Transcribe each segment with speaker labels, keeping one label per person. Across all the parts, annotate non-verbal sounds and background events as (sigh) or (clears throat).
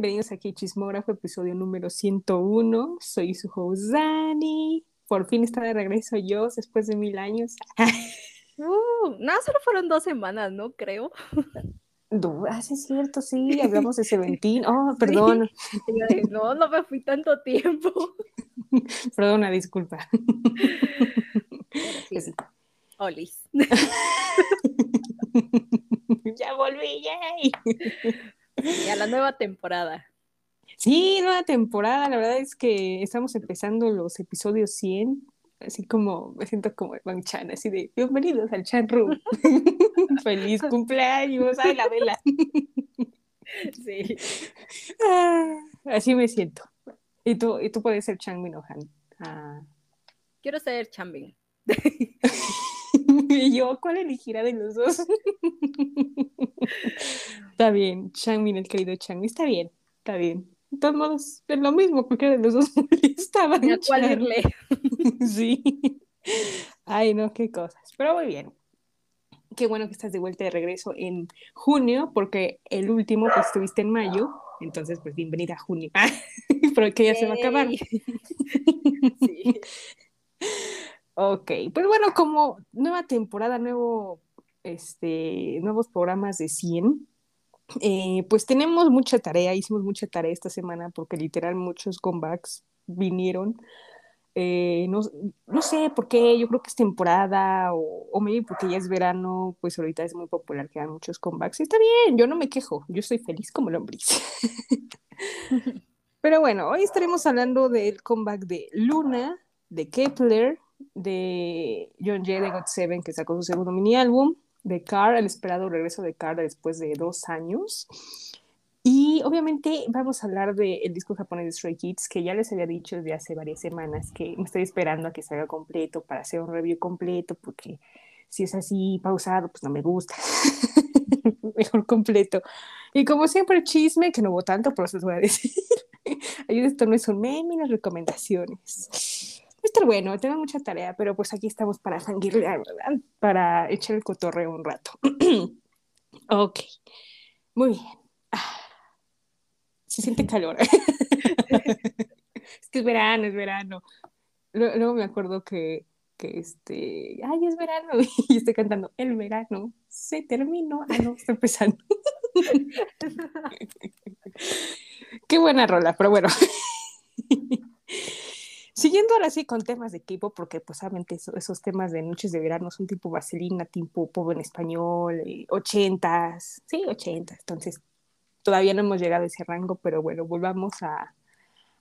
Speaker 1: bienvenidos aquí a Chismógrafo, episodio número 101. Soy su host Dani. Por fin está de regreso yo después de mil años. (laughs)
Speaker 2: Uh, no, solo fueron dos semanas, ¿no? Creo.
Speaker 1: Ah, sí, es cierto, sí, (laughs) hablamos de Seventín. Oh, perdón.
Speaker 2: No, no me fui tanto tiempo. (laughs)
Speaker 1: Perdona, disculpa.
Speaker 2: Sí. Olis.
Speaker 1: ya volví, yay.
Speaker 2: Y a la nueva temporada.
Speaker 1: Sí, nueva temporada. La verdad es que estamos empezando los episodios 100. Así como, me siento como Van Chan, así de bienvenidos al Chan Room. (laughs) Feliz cumpleaños, ay, la vela.
Speaker 2: Sí.
Speaker 1: Ah, así me siento. Y tú, y tú puedes ser Chang Minohan. Ah.
Speaker 2: Quiero ser Chambing. (laughs) (laughs)
Speaker 1: y yo, ¿cuál elegirá de los dos? (laughs) está bien, Changmin, el querido Changmin, está bien, está bien. De todos modos, es lo mismo, cualquiera de los dos (laughs) estaban.
Speaker 2: ¿A cuál
Speaker 1: sí. Ay, no, qué cosas. Pero muy bien. Qué bueno que estás de vuelta de regreso en junio, porque el último pues estuviste en mayo, entonces pues bienvenida a junio. Pero que ya se va a acabar.
Speaker 2: Sí.
Speaker 1: Ok, pues bueno, como nueva temporada, nuevo, este, nuevos programas de 100, eh, pues tenemos mucha tarea, hicimos mucha tarea esta semana porque literal muchos comebacks vinieron. Eh, no, no, sé por qué, yo creo que es temporada o, o maybe porque ya es verano, pues ahorita es muy popular que hagan muchos comebacks. Está bien, yo no me quejo, yo estoy feliz como lombriz. (laughs) Pero bueno, hoy estaremos hablando del comeback de Luna, de Kepler, de John Jay de God7, que sacó su segundo mini álbum, de Car, el esperado regreso de Car después de dos años. Y obviamente vamos a hablar del disco japonés de Stray Kids, que ya les había dicho desde hace varias semanas que me estoy esperando a que salga completo para hacer un review completo, porque si es así pausado, pues no me gusta. (laughs) Mejor completo. Y como siempre, chisme, que no hubo tanto, pero eso les voy a decir. (laughs) Ahí esto no es un recomendaciones. Estar bueno, tengo mucha tarea, pero pues aquí estamos para sanguirlear, ¿verdad? Para echar el cotorreo un rato. (clears throat) ok, muy bien. Ah, se siente calor. (laughs) es que es verano, es verano. Luego me acuerdo que, que este, ay, es verano, (laughs) y estoy cantando, el verano se terminó. Ah, no, está empezando. (laughs) Qué buena rola, pero bueno. Siguiendo ahora sí con temas de equipo, porque pues obviamente eso, esos temas de noches de verano son tipo vaselina, tipo pop en español, ochentas, sí, ochentas, entonces todavía no hemos llegado a ese rango, pero bueno, volvamos a,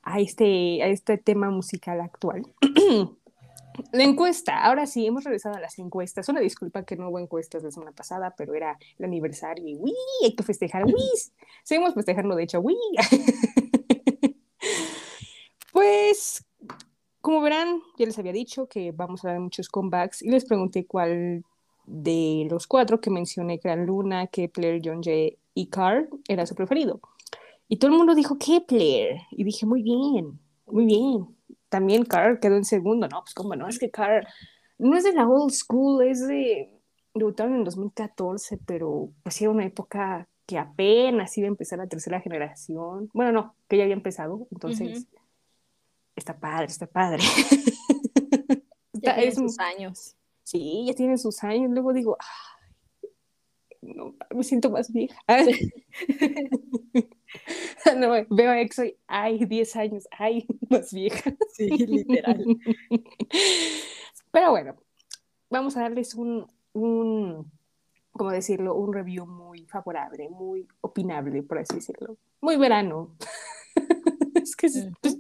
Speaker 1: a, este, a este tema musical actual. (clears throat) La encuesta, ahora sí, hemos regresado a las encuestas. Una disculpa que no hubo encuestas la semana pasada, pero era el aniversario y ¡uy! Hay que festejar, ¡uy! Seguimos festejando, de hecho, ¡uy! (laughs) pues, como verán, ya les había dicho que vamos a ver muchos comebacks y les pregunté cuál de los cuatro que mencioné, que eran Luna, Kepler, John Jay y Carr, era su preferido. Y todo el mundo dijo Kepler. Y dije, muy bien, muy bien también Carr quedó en segundo, ¿no? Pues como no, es que Carr no es de la old school, es de, debutaron en 2014, pero pues era una época que apenas iba a empezar la tercera generación. Bueno, no, que ya había empezado, entonces uh -huh. Está padre, está padre. (laughs)
Speaker 2: Ya tiene sus años.
Speaker 1: Sí, ya tienen sus años. Luego digo, ay, no, me siento más vieja. (laughs) no, veo a EXO y, ay, 10 años, ay, (laughs) más vieja.
Speaker 2: Sí, literal.
Speaker 1: Pero bueno, vamos a darles un, un, ¿cómo decirlo? Un review muy favorable, muy opinable, por así decirlo. Muy verano. es que, es, pues,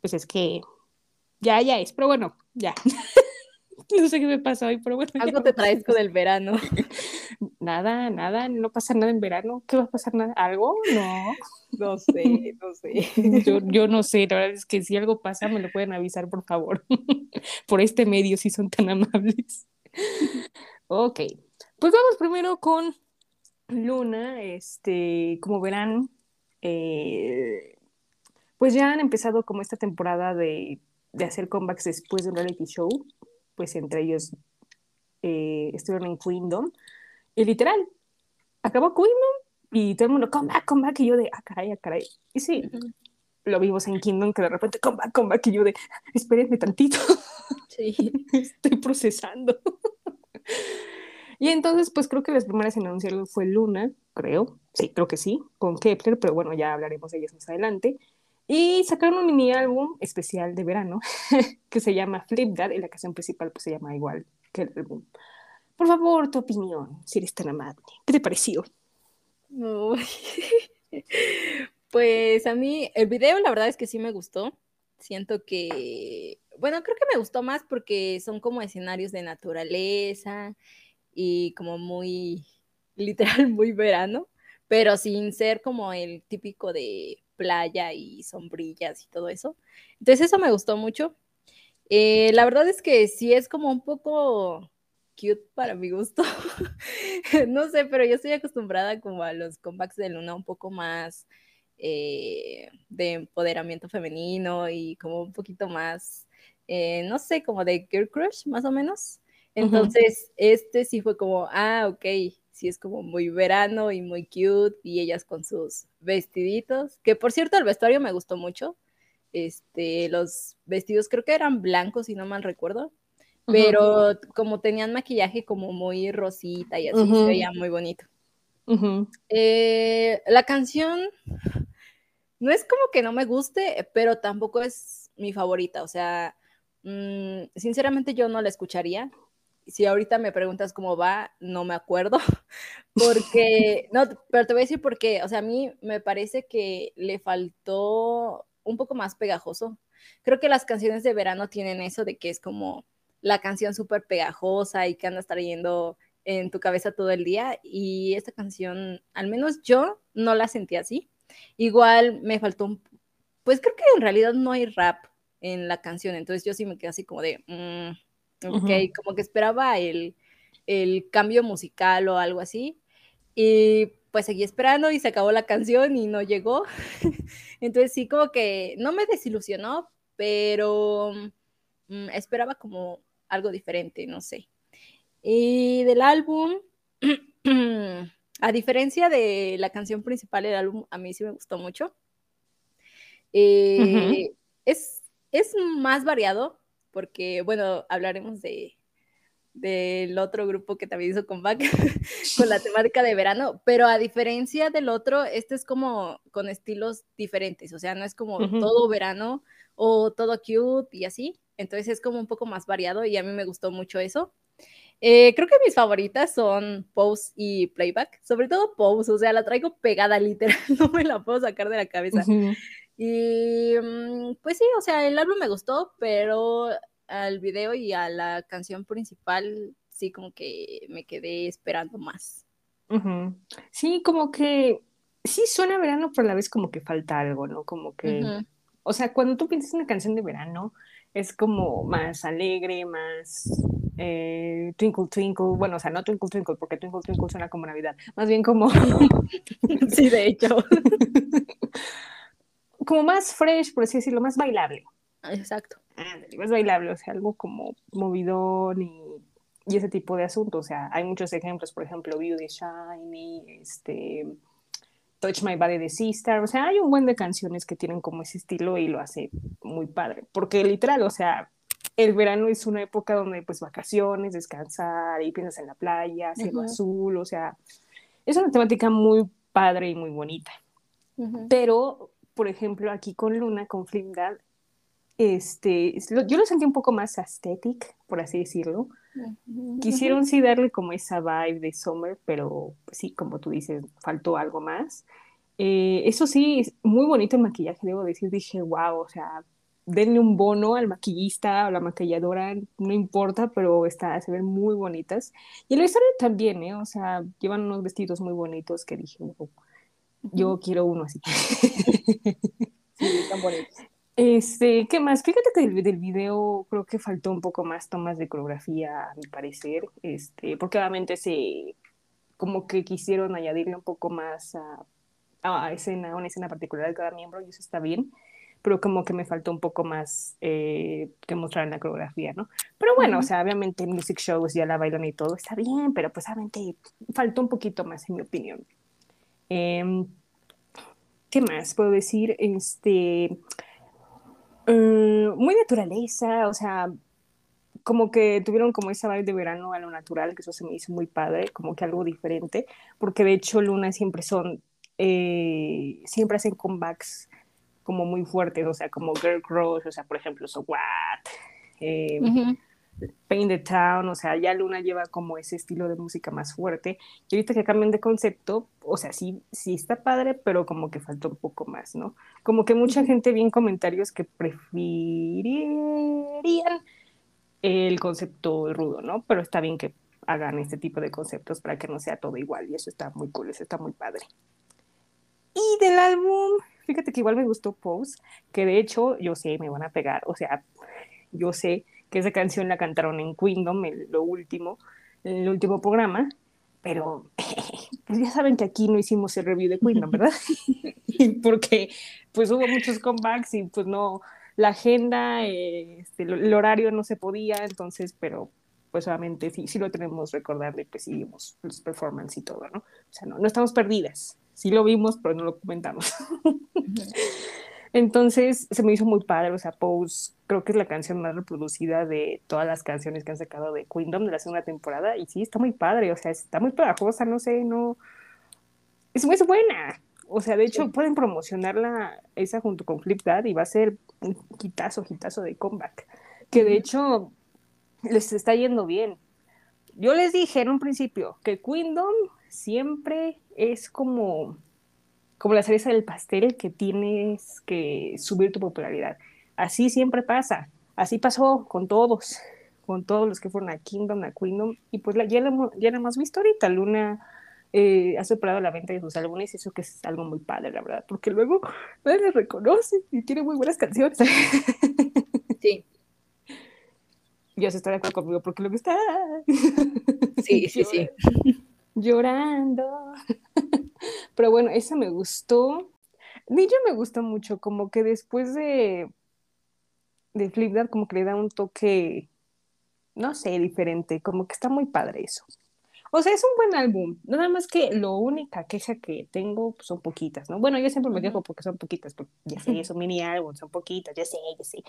Speaker 1: pues es que ya, ya es, pero bueno, ya. (laughs) no sé qué me pasa hoy, pero bueno.
Speaker 2: Algo te traes con el verano. (laughs)
Speaker 1: Nada, nada, no pasa nada en verano. ¿Qué va a pasar? Nada? ¿Algo? No.
Speaker 2: No sé, no sé. (laughs)
Speaker 1: Yo, yo no sé, la verdad es que si algo pasa me lo pueden avisar, por favor. por este medio, si son tan amables. ok, pues vamos primero con Luna. Este, como verán, eh, pues ya han empezado como esta temporada de, de hacer comebacks después de un reality show pues entre ellos eh, estuvieron en Queendom. Y literal, acabó Queendom y todo el mundo, come back, come back, y yo de, ah, caray, ah, caray. Y sí, lo vimos en Kingdom, que de repente, come back, come back, y yo de, espérenme tantito. (laughs)
Speaker 2: Sí.
Speaker 1: Estoy procesando. y entonces, pues creo que las primeras en anunciarlo fue Luna, creo, sí, creo que sí, con Kepler, pero bueno, ya hablaremos de ellas más adelante. Y sacaron un mini álbum especial de verano (laughs) que se llama Flip That y la canción principal pues se llama igual que el álbum. Por favor, tu opinión, si eres tan amable. ¿Qué te pareció? (laughs)
Speaker 2: pues a mí el video la verdad es que sí me gustó. Siento que, bueno, creo que me gustó más porque son como escenarios de naturaleza y como muy, (laughs) literal, muy verano, pero sin ser como el típico de playa y sombrillas y todo eso. Entonces eso me gustó mucho. Eh, la verdad es que sí es como un poco cute para mi gusto. (laughs) no sé, pero yo estoy acostumbrada como a los comebacks de Luna un poco más eh, de empoderamiento femenino y como un poquito más, eh, no sé, como de girl crush, más o menos. Entonces, este sí fue como, ah, ok, sí es como muy verano y muy cute y ellas con sus vestiditos, que por cierto el vestuario me gustó mucho. Este, los vestidos creo que eran blancos, si no mal recuerdo pero como tenían maquillaje como muy rosita y así, se veía muy bonito. Eh, la canción no es como que no me guste, pero tampoco es mi favorita, o sea, mm, sinceramente yo no la escucharía. Si ahorita me preguntas cómo va, no me acuerdo, (laughs) porque, no, pero te voy a decir por qué, o sea, a mí me parece que le faltó un poco más pegajoso. Creo que las canciones de verano tienen eso de que es como la canción súper pegajosa y que andas trayendo en tu cabeza todo el día. Y esta canción, al menos yo no la sentí así. Igual me faltó un... Pues creo que en realidad no hay rap en la canción, entonces yo sí me quedé así como de... Mm, ok, como que esperaba el, el cambio musical o algo así. Y pues seguí esperando y se acabó la canción y no llegó. (laughs) Entonces sí, como que no me desilusionó, pero mm, esperaba como algo diferente, no sé. Y del álbum, (clears throat) a diferencia de la canción principal del álbum, a mí sí me gustó mucho. Eh, es, es más variado, porque, bueno, hablaremos de del otro grupo que también hizo comeback (laughs) con la temática de verano, pero a diferencia del otro, este es como con estilos diferentes, o sea, no es como todo verano o todo cute y así, entonces es como un poco más variado y a mí me gustó mucho eso. Eh, creo que mis favoritas son Pose y Playback, sobre todo Pose, o sea, la traigo pegada (laughs) literal, no me la puedo sacar de la cabeza. Y mm, pues sí, o sea, el álbum me gustó, pero al video y a la canción principal sí como que me quedé esperando más.
Speaker 1: Sí, como que sí suena verano, pero a la vez como que falta algo, ¿no? Como que, o sea, cuando tú piensas en una canción de verano, es como más alegre, más eh, twinkle twinkle, bueno, o sea, no twinkle twinkle, porque twinkle twinkle suena como Navidad, más bien como... (laughs)
Speaker 2: sí, de hecho. (laughs)
Speaker 1: como más fresh, por así decirlo, más bailable.
Speaker 2: Exacto.
Speaker 1: más bailable, o sea, algo como movidón y, y ese tipo de asuntos. O sea, hay muchos ejemplos, por ejemplo, Beauty Shiny, este... Touch My Body de Sister, o sea, hay un buen de canciones que tienen como ese estilo y lo hace muy padre, porque literal, o sea, el verano es una época donde pues vacaciones, descansar y piensas en la playa, cielo azul, o sea, es una temática muy padre y muy bonita. Pero, por ejemplo, aquí con Luna, con Flipdad, este, yo lo sentí un poco más aesthetic, por así decirlo. Quisieron sí darle como esa vibe de summer, pero sí, como tú dices, faltó algo más. Eh, eso sí, es muy bonito el maquillaje, debo decir, dije, wow, o sea, denle un bono al maquillista o la maquilladora, no importa, pero está, se ven muy bonitas. Y el vestuario también, ¿eh? O sea, llevan unos vestidos muy bonitos que dije, yo quiero uno así. (laughs)
Speaker 2: sí, bonitos.
Speaker 1: Este, ¿qué más? Fíjate que del, del, video creo que faltó un poco más tomas de coreografía, a mi parecer, este, porque obviamente se, como que quisieron añadirle un poco más a, a escena, una escena particular de cada miembro, y eso está bien, pero como que me faltó un poco más eh, que mostrar en la coreografía, ¿no? Pero bueno, o sea, obviamente en music shows ya la bailan y todo, está bien, pero pues obviamente faltó un poquito más, en mi opinión. Em, ¿Qué más puedo decir? Este, mm, muy naturaleza, o sea, como que tuvieron como esa vibe de verano a lo natural, que eso se me hizo muy padre, como que algo diferente, porque de hecho Luna siempre son, eh, siempre hacen comebacks como muy fuertes, o sea, como Girl Crush, o sea, por ejemplo, So What, eh, Paint the Town, o sea, ya Luna lleva como ese estilo de música más fuerte. Y ahorita que cambian de concepto, o sea, sí, sí está padre, pero como que falta un poco más, ¿no? Como que mucha gente vi en comentarios que preferirían el concepto rudo, ¿no? Pero está bien que hagan este tipo de conceptos para que no sea todo igual y eso está muy cool, eso está muy padre. Y del álbum, fíjate que igual me gustó Pose, que de hecho yo sé, me van a pegar, o sea, yo sé que esa canción la cantaron en Queendom, en lo último, en el último programa, pero (laughs) pues ya saben que aquí no hicimos el review de Queendom, ¿verdad? (laughs) Porque pues hubo muchos comebacks y pues no, la agenda, este, el horario no se podía, entonces, pero pues solamente sí, sí lo tenemos recordarle, pues sí vimos los performances y todo, ¿no? O sea, no, no estamos perdidas sí lo vimos, pero no lo comentamos. (laughs) Entonces se me hizo muy padre, o sea, Pose creo que es la canción más reproducida de todas las canciones que han sacado de Queendom de la segunda temporada y sí, está muy padre, o sea, está muy pegajosa, no sé, no... Es muy buena, o sea, de hecho pueden promocionarla esa junto con Flip Dad y va a ser un quitazo, quitazo de comeback, que de hecho les está yendo bien. Yo les dije en un principio que Queendom siempre es como, como la cereza del pastel que tienes que subir tu popularidad. Así siempre pasa. Así pasó con todos, con todos los que fueron a Kingdom, a Queendom, y pues la, ya, lo, ya hemos visto ahorita. Luna eh, ha superado la venta de sus álbumes y eso que es algo muy padre, la verdad, porque luego nadie le reconoce y tiene muy buenas canciones. (laughs)
Speaker 2: Sí.
Speaker 1: Ya se está de acuerdo conmigo porque lo que está.
Speaker 2: Sí, sí, sí (laughs)
Speaker 1: llorando. Pero bueno, esa me gustó. Ninja me gustó mucho, como que después de, de como que le da un toque, no sé, diferente, como que está muy padre eso. O sea, es un buen álbum, nada más que lo única queja que tengo pues, son poquitas, ¿no? Bueno, yo siempre me quejo porque son poquitas, porque ya sé, es un mini álbum, son poquitas, ya sé, ya sé.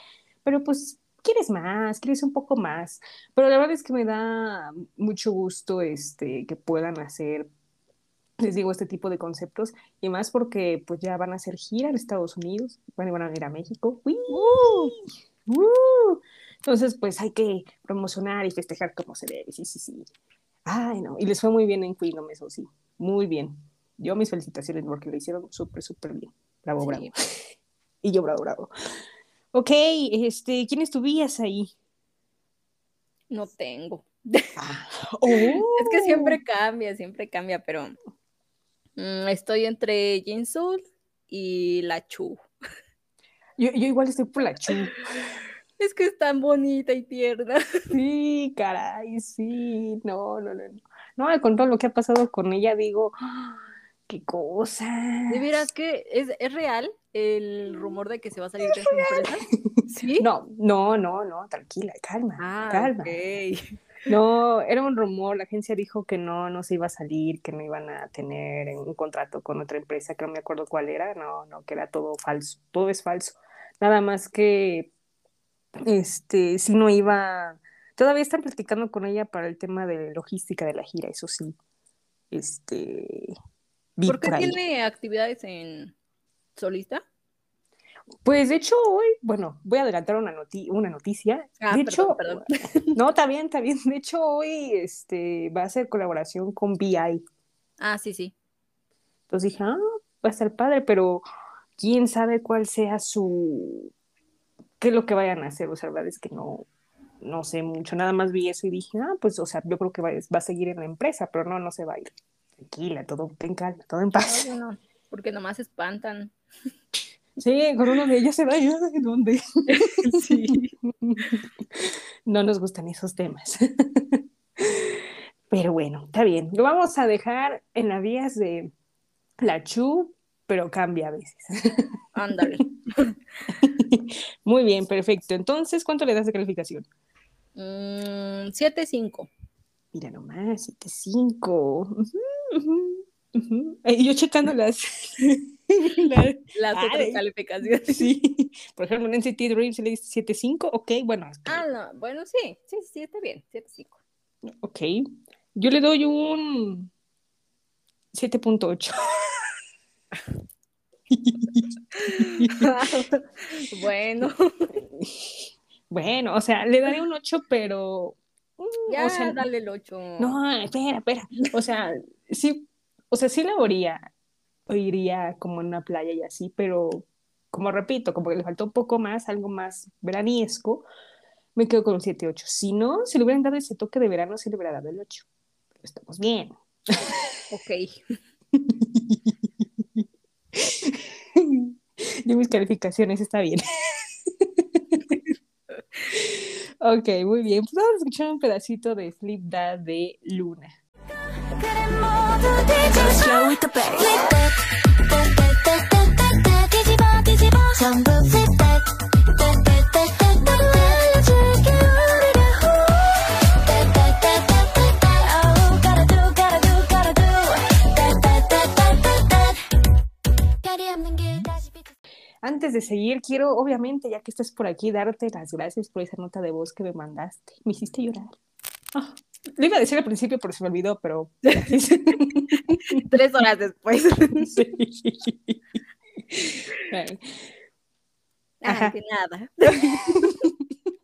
Speaker 1: Pero pues quieres más, quieres un poco más. Pero la verdad es que me da mucho gusto este, que puedan hacer, les digo, este tipo de conceptos. Y más porque pues ya van a hacer gira en Estados Unidos, van, van a ir a México. Entonces, pues hay que promocionar y festejar como se debe. Sí, sí, sí. Ay, no. Y les fue muy bien en Queendom, eso sí. Muy bien. Yo mis felicitaciones porque lo hicieron súper, súper bien. Bravo, bravo. Y yo, bravo, bravo. Ok, este, ¿quiénes tuvías ahí?
Speaker 2: No tengo. Ah, (laughs) es que siempre oh. cambia, siempre cambia, pero estoy entre Jin Soul y la Chu.
Speaker 1: Yo, yo, igual estoy por la Chu. (laughs)
Speaker 2: Es que es tan bonita y tierna. (laughs)
Speaker 1: Sí, caray, sí, no, no, no. No, con todo lo que ha pasado con ella, digo, (gasps) qué cosa.
Speaker 2: De veras que es, es real el rumor de que se va a salir de empresa? (laughs)
Speaker 1: ¿Sí? No, no, no, no, tranquila, calma, ah, calma. No, era un rumor, la agencia dijo que no, no se iba a salir, que no iban a tener un contrato con otra empresa, que no me acuerdo cuál era, no, no, que era todo falso, todo es falso. Nada más que, este, si no iba, todavía están platicando con ella para el tema de logística de la gira, eso sí. Este,
Speaker 2: ¿Por qué tiene actividades en solista?
Speaker 1: Pues de hecho hoy, bueno, voy a adelantar una, una noticia. Ah, de hecho, (laughs) no, está bien, está bien. De hecho hoy este, va a ser colaboración con BI.
Speaker 2: Ah, sí, sí.
Speaker 1: Entonces dije, ah, va a estar padre, pero quién sabe cuál sea su, qué es lo que vayan a hacer. O sea, la verdad es que no, no sé mucho. Nada más vi eso y dije, ah, pues, o sea, yo creo que va, va a seguir en la empresa, pero no, no se va a ir. Tranquila, todo en calma, todo en paz.
Speaker 2: No, no, porque nomás espantan. (laughs)
Speaker 1: Sí, con uno de ellos se va y dónde. (laughs) Sí. No nos gustan esos temas. Pero bueno, está bien. Lo vamos a dejar en las vías de la Chu, pero cambia a veces.
Speaker 2: Ándale. (laughs)
Speaker 1: Muy bien, perfecto. Entonces, ¿cuánto le das de calificación?
Speaker 2: 7.5.
Speaker 1: Mm, Mira nomás, 7.5. Ujú. Eh, Y yo checando las... (laughs) la-
Speaker 2: Las otras calificaciones.
Speaker 1: Sí, por ejemplo, en NCT Dream se le dice 7.5, ok, bueno, es que-
Speaker 2: Ah, no, bueno, sí, sí, sí, está bien, 7-5.
Speaker 1: ok. Yo le doy un 7.8. (laughs)
Speaker 2: bueno,
Speaker 1: Bueno, o sea, le daré un 8, pero... mm,
Speaker 2: ya
Speaker 1: o sea,
Speaker 2: dale el 8.
Speaker 1: no, espera, espera. O sea, sí, o sea, sí la oiría, oiría como en una playa y así, pero como repito, como que le faltó un poco más, algo más veraniesco, me quedo con un 7-8. Si no, si le hubieran dado ese toque de verano, sí le hubiera dado el 8. Pero estamos bien.
Speaker 2: Ok. (laughs)
Speaker 1: Yo mis calificaciones está bien. (laughs) ok, muy bien. Pues vamos a escuchar un pedacito de Flip Dad de Luna. Antes de seguir, quiero, obviamente, ya que estás por aquí, darte las gracias por esa nota de voz que me mandaste. Me hiciste llorar. Ah, lo iba a decir al principio, pero se me olvidó, pero... (laughs)
Speaker 2: Tres horas después. (laughs)
Speaker 1: Sí. Ajá.
Speaker 2: Ay, nada. (laughs)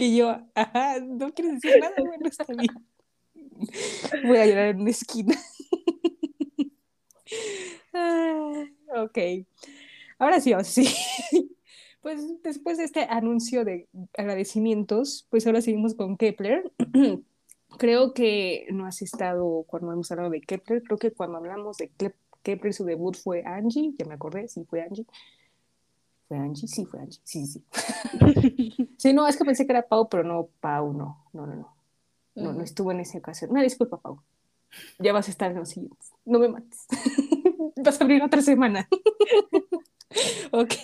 Speaker 1: Y yo, ajá, no quieres decir nada, bueno, está bien. Voy a llorar en una esquina. Ah, ok. Ahora sí, ahora sí. Pues después de este anuncio de agradecimientos, pues ahora seguimos con Kepler. (clears throat) Creo que no has estado cuando hemos hablado de Kepler. Creo que cuando hablamos de Kep- Kepler, su debut fue Angie. Ya me acordé, sí, fue Angie. ¿Fue Angie? Sí, fue Angie. Sí, sí. sí. (laughs) Sí, no, es que pensé que era Pau, pero no, Pau, no. No, no, no. No, no estuvo en esa ocasión. Una disculpa, Pau. Ya vas a estar en los siguientes. No me mates. (laughs) vas a abrir otra semana. (laughs) ok.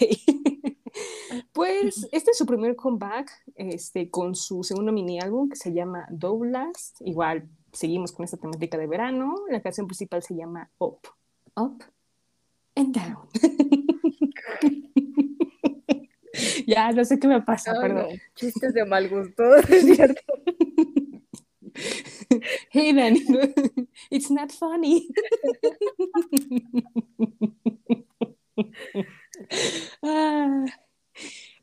Speaker 1: (laughs) Pues este es su primer comeback este, con su segundo mini álbum que se llama Douglas. Igual seguimos con esta temática de verano. La canción principal se llama Up, Up and Down. (laughs) ya, no sé qué me pasa,
Speaker 2: Ay,
Speaker 1: perdón.
Speaker 2: no, Chistes de mal gusto, (laughs) es cierto.
Speaker 1: Hey, Dani, it's not funny. Ah,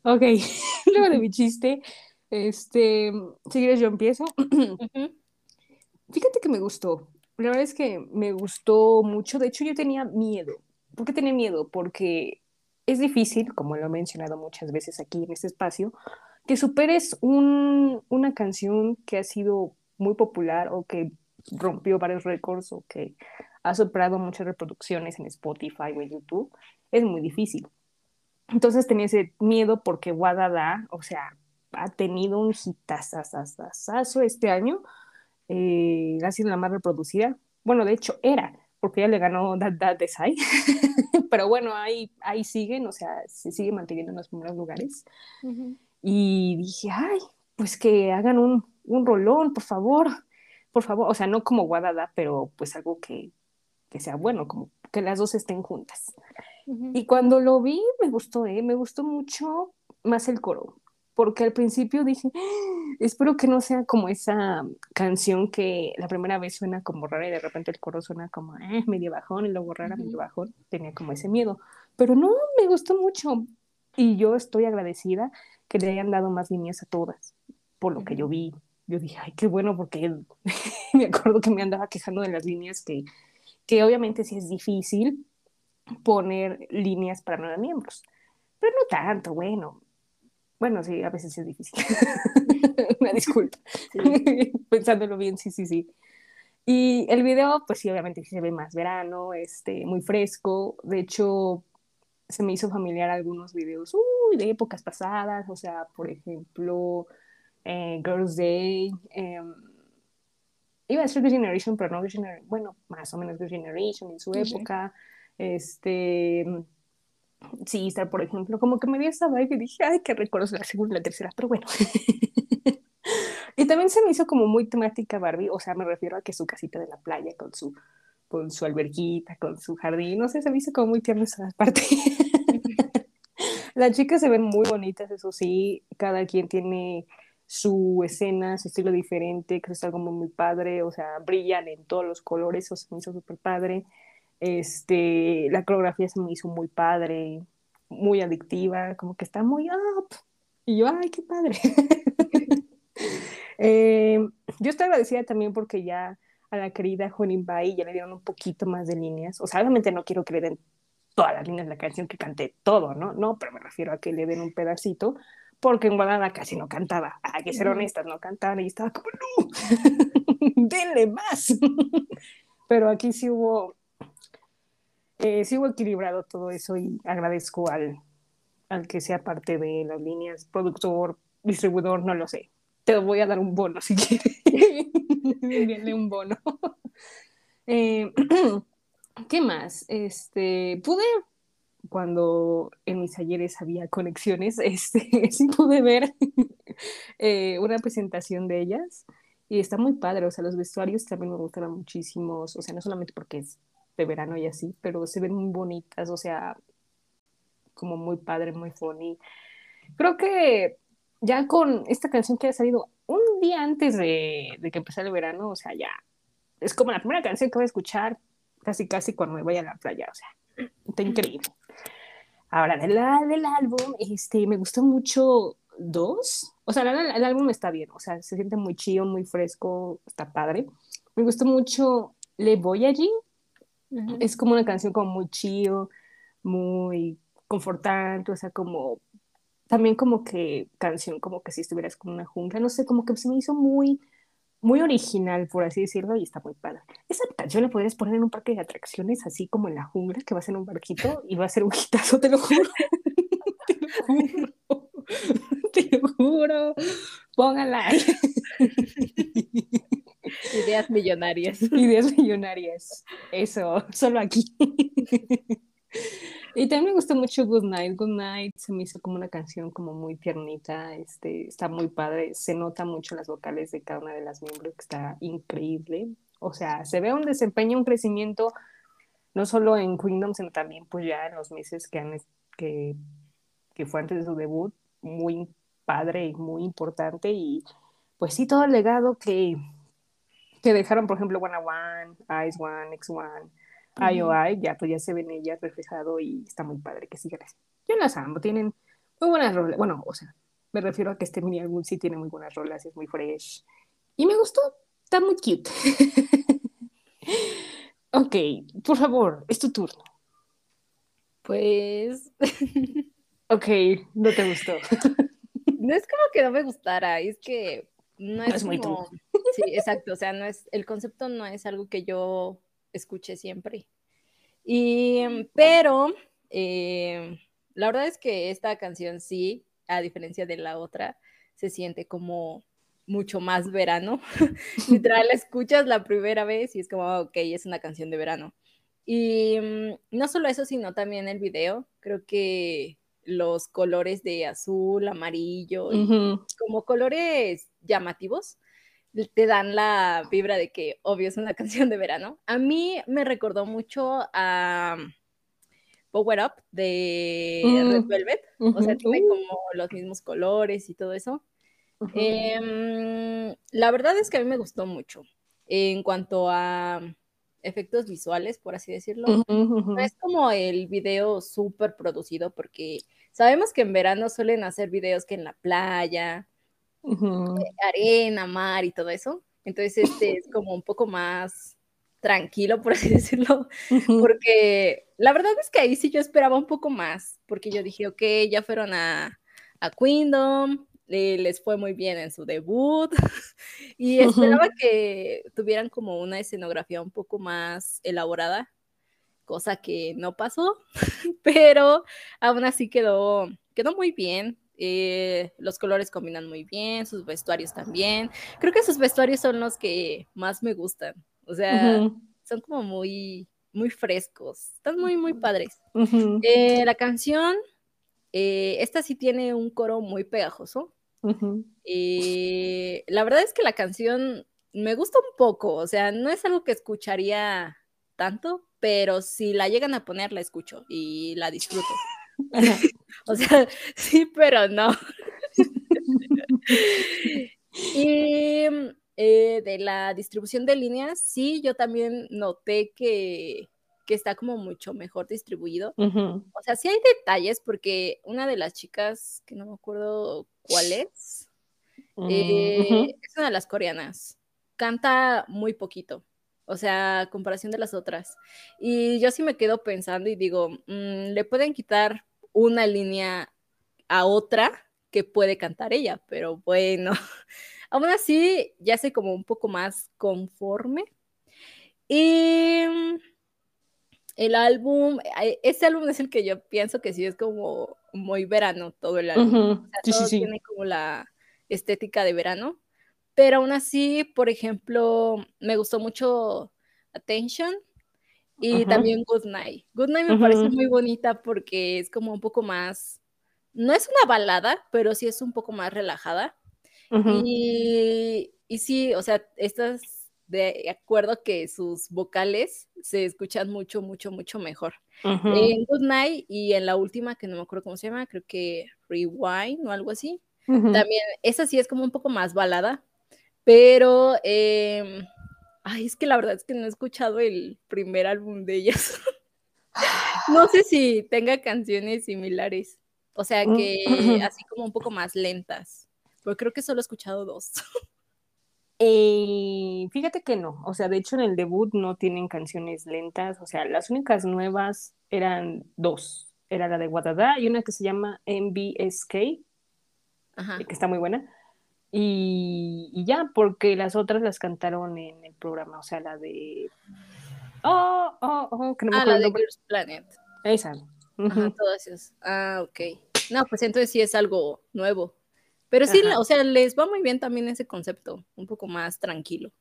Speaker 1: ok, (laughs) luego de mi (laughs) chiste, este, si quieres yo empiezo. (clears throat) Fíjate que me gustó. La verdad es que me gustó mucho. De hecho, yo tenía miedo. ¿Por qué tenía miedo? Porque es difícil, como lo he mencionado muchas veces aquí en este espacio, que superes un- una canción que ha sido muy popular o que rompió varios récords o que ha superado muchas reproducciones en Spotify o en YouTube. Es muy difícil. Entonces tenía ese miedo porque Wadada, o sea, ha tenido un hitazazazazazo este año eh, ha sido la más reproducida. Bueno, de hecho era, porque ya le ganó That That Desai. (laughs) Pero bueno, ahí, ahí siguen, o sea, se sigue manteniendo en los primeros lugares. Y dije, ay, pues que hagan un, un rolón, por favor, por favor. O sea, no como Guadada, pero pues algo que, que sea bueno, como que las dos estén juntas. Y cuando lo vi, me gustó, ¿eh? Me gustó mucho más el coro, porque al principio dije, "Ah, espero que no sea como esa canción que la primera vez suena como rara y de repente el coro suena como eh, medio bajón y luego rara,
Speaker 2: Ujú.
Speaker 1: medio bajón. Tenía como ese miedo, pero no, me gustó mucho. Y yo estoy agradecida que le hayan dado más líneas a todas, por lo que yo vi. Yo dije, ay, qué bueno, porque (laughs) me acuerdo que me andaba quejando de las líneas que, que obviamente sí es difícil poner líneas para nueve miembros, pero no tanto, bueno. Bueno, sí, a veces es difícil. (laughs) Una disculpa. (laughs) Pensándolo bien, sí, sí, sí. Y el video, pues sí, obviamente sí se ve más verano, este, muy fresco. De hecho, se me hizo familiar algunos videos uy, de épocas pasadas, o sea, por ejemplo, eh, Girls' Day. em, iba a decir Girls' Generation, pero no Girls' Generation, bueno, más o menos Girls' Generation en su época. Este, sí, Star, por ejemplo, como que me dio esa vibe y dije, ay, qué recuerdos la segunda y la tercera, pero bueno. (laughs) y también se me hizo como muy temática Barbie, o sea, me refiero a que su casita de la playa con su, con su alberquita, con su jardín, no sé, se me hizo como muy tierno esa parte. (laughs) (laughs) Las chicas se ven muy bonitas, eso sí, cada quien tiene su escena, su estilo diferente, que es algo muy, muy padre, o sea, brillan en todos los colores, eso se me hizo súper padre. Este, la coreografía se me hizo muy padre, muy adictiva, como que está muy up. Y yo, ay, qué padre. (laughs) Eh, yo estoy agradecida también porque ya a la querida Juanin Bai ya le dieron un poquito más de líneas. O sea, obviamente no quiero que le den todas las líneas de la canción que canté todo, ¿no? No, pero me refiero a que le den un pedacito, porque en Guadalajara casi no cantaba. Hay que ser honestas, no cantaba y estaba como, no, (laughs) denle más. (laughs) pero aquí sí hubo, eh, hubo equilibrado todo eso y agradezco al, al que sea parte de las líneas, productor, distribuidor, no lo sé. Te voy a dar un bono si quieres. (laughs) Envíale un bono. (laughs) Eh, (clears throat) ¿Qué más? Este, pude, cuando en mis ayeres había conexiones, (laughs) este, sí pude ver eh, una presentación de ellas y está muy padre, o sea, los vestuarios también me gustaron muchísimos, o sea, no solamente porque es de verano y así, pero se ven muy bonitas, o sea, como muy padre, muy funny. Creo que ya con esta canción que ha salido un día antes de, de que empezara el verano, o sea, ya es como la primera canción que voy a escuchar casi casi cuando me vaya a la playa, o sea, está increíble. Ahora, del, del álbum, este, me gustó mucho dos, o sea, el, el álbum está bien, o sea, se siente muy chido, muy fresco, está padre. Me gustó mucho Le Es como una canción como muy chido, muy confortante, o sea, como también como que canción como que si estuvieras como en una jungla, no sé, como que se me hizo muy muy original, por así decirlo, y está muy padre. Esa canción la podrías poner en un parque de atracciones, así como en la jungla, que vas en un barquito y va a ser un hitazo, te lo juro. (laughs) te lo juro. Te lo juro. Póngala. (laughs)
Speaker 2: Ideas millonarias. (laughs)
Speaker 1: Ideas millonarias. Eso, solo aquí. (laughs) y también me gustó mucho Good Night. Good Night se me hizo como una canción como muy tiernita, este, está muy padre, se nota mucho las vocales de cada una de las miembros, que está increíble. O sea, se ve un desempeño, un crecimiento, no solo en Kingdom, sino también pues ya en los meses que, han, que, que fue antes de su debut, muy padre y muy importante. Y pues sí, todo el legado que, que dejaron, por ejemplo, One One, Ice One, X One, IOI, ya pues ya se ven ellas reflejado y está muy padre que sigan así. Yo las amo, tienen muy buenas rolas. Bueno, o sea, me refiero a que este mini álbum sí tiene muy buenas rolas, es muy fresh. Y me gustó, está muy cute. (laughs) ok, por favor, es tu turno.
Speaker 2: Pues (laughs)
Speaker 1: Ok, no te gustó.
Speaker 2: no es como que no me gustara, es que no (laughs) es,
Speaker 1: es muy
Speaker 2: como... Sí, exacto, o sea, no es, el concepto no es algo que yo escuché siempre. Y, pero, eh, la verdad es que esta canción sí, a diferencia de la otra, se siente como mucho más verano. (laughs) Literal, la escuchas la primera vez y es como, ok, es una canción de verano. Y mm, no solo eso, sino también el video. Creo que los colores de azul, amarillo, y
Speaker 1: Ujú.
Speaker 2: como colores llamativos, te dan la vibra de que obvio es una (laughs) canción de verano. A mí me recordó mucho a Power Up de
Speaker 1: Mm.
Speaker 2: Red Velvet. O sea, tiene
Speaker 1: Uh.
Speaker 2: como los mismos colores y todo eso. Em, la verdad es que a mí me gustó mucho. En cuanto a efectos visuales, por así decirlo, no es como el video súper producido, porque sabemos que en verano suelen hacer videos que en la playa,
Speaker 1: Ujú.
Speaker 2: arena, mar y todo eso. Entonces este es como un poco más tranquilo, por así (laughs) decirlo,
Speaker 1: Ujú.
Speaker 2: porque la verdad es que ahí sí yo esperaba un poco más, porque yo dije, ok, ya fueron a, a Queendom, le- les fue muy bien en su debut, (laughs) y esperaba que tuvieran como una escenografía un poco más elaborada, cosa que no pasó, (laughs) pero aún así quedó, quedó muy bien. Eh, los colores combinan muy bien, sus vestuarios también. Creo que sus vestuarios son los que más me gustan. O sea, son como muy, muy frescos. Están muy, muy padres. Eh, la canción, eh, esta sí tiene un coro muy pegajoso. Eh, la verdad es que la canción me gusta un poco, o sea, no es algo que escucharía tanto, pero si la llegan a poner, la escucho y la disfruto. O sea, (laughs) sí, pero no. y eh, de la distribución de líneas, sí, yo también noté que, que está como mucho mejor distribuido. O sea, sí hay detalles porque una de las chicas, que no me acuerdo cuál es, eh, es una de las coreanas. Canta muy poquito. O sea, a comparación de las otras. Y yo sí me quedo pensando y digo, mm, le pueden quitar una línea a otra que puede cantar ella, pero bueno, (laughs) aún así ya sé como un poco más conforme. Y mm, el álbum, ese álbum es el que yo pienso que sí es como muy verano todo el álbum.
Speaker 1: Ujú.
Speaker 2: O sea,
Speaker 1: Sí, sí,
Speaker 2: todo
Speaker 1: sí.
Speaker 2: tiene como la estética de verano. Pero aún así, por ejemplo, me gustó mucho Attention y también Good Night. Good Night me parece muy bonita porque es como un poco más, no es una balada, pero sí es un poco más relajada. Y, y sí, o sea, estás de acuerdo que sus vocales se escuchan mucho, mucho, mucho mejor. En Good Night y en la última, que no me acuerdo cómo se llama, creo que Rewind o algo así.
Speaker 1: Ujú.
Speaker 2: También, esa sí es como un poco más balada, pero, em, ay, es que la verdad es que no he escuchado el primer álbum de ellas. (laughs) No sé si tenga canciones similares, o sea,
Speaker 1: Mm,
Speaker 2: que (clears throat) así como un poco más lentas, porque creo que solo he escuchado dos. (laughs)
Speaker 1: Eh, fíjate que no, o sea, de hecho en el debut no tienen canciones lentas, o sea, las únicas nuevas eran dos, era la de Wadada y una que se llama MBSK,
Speaker 2: Ajá.
Speaker 1: que está muy buena, y, y ya, porque las otras las cantaron en el programa, o sea, la de... Oh, oh, oh, que no me
Speaker 2: Ah,
Speaker 1: acuerdo
Speaker 2: la de. Girls Planet.
Speaker 1: Esa.
Speaker 2: Ajá, todas esas. Ah, ok. No, pues entonces sí es algo nuevo. Pero sí,
Speaker 1: Ajá.
Speaker 2: o sea, les va muy bien también ese concepto, un poco más tranquilo.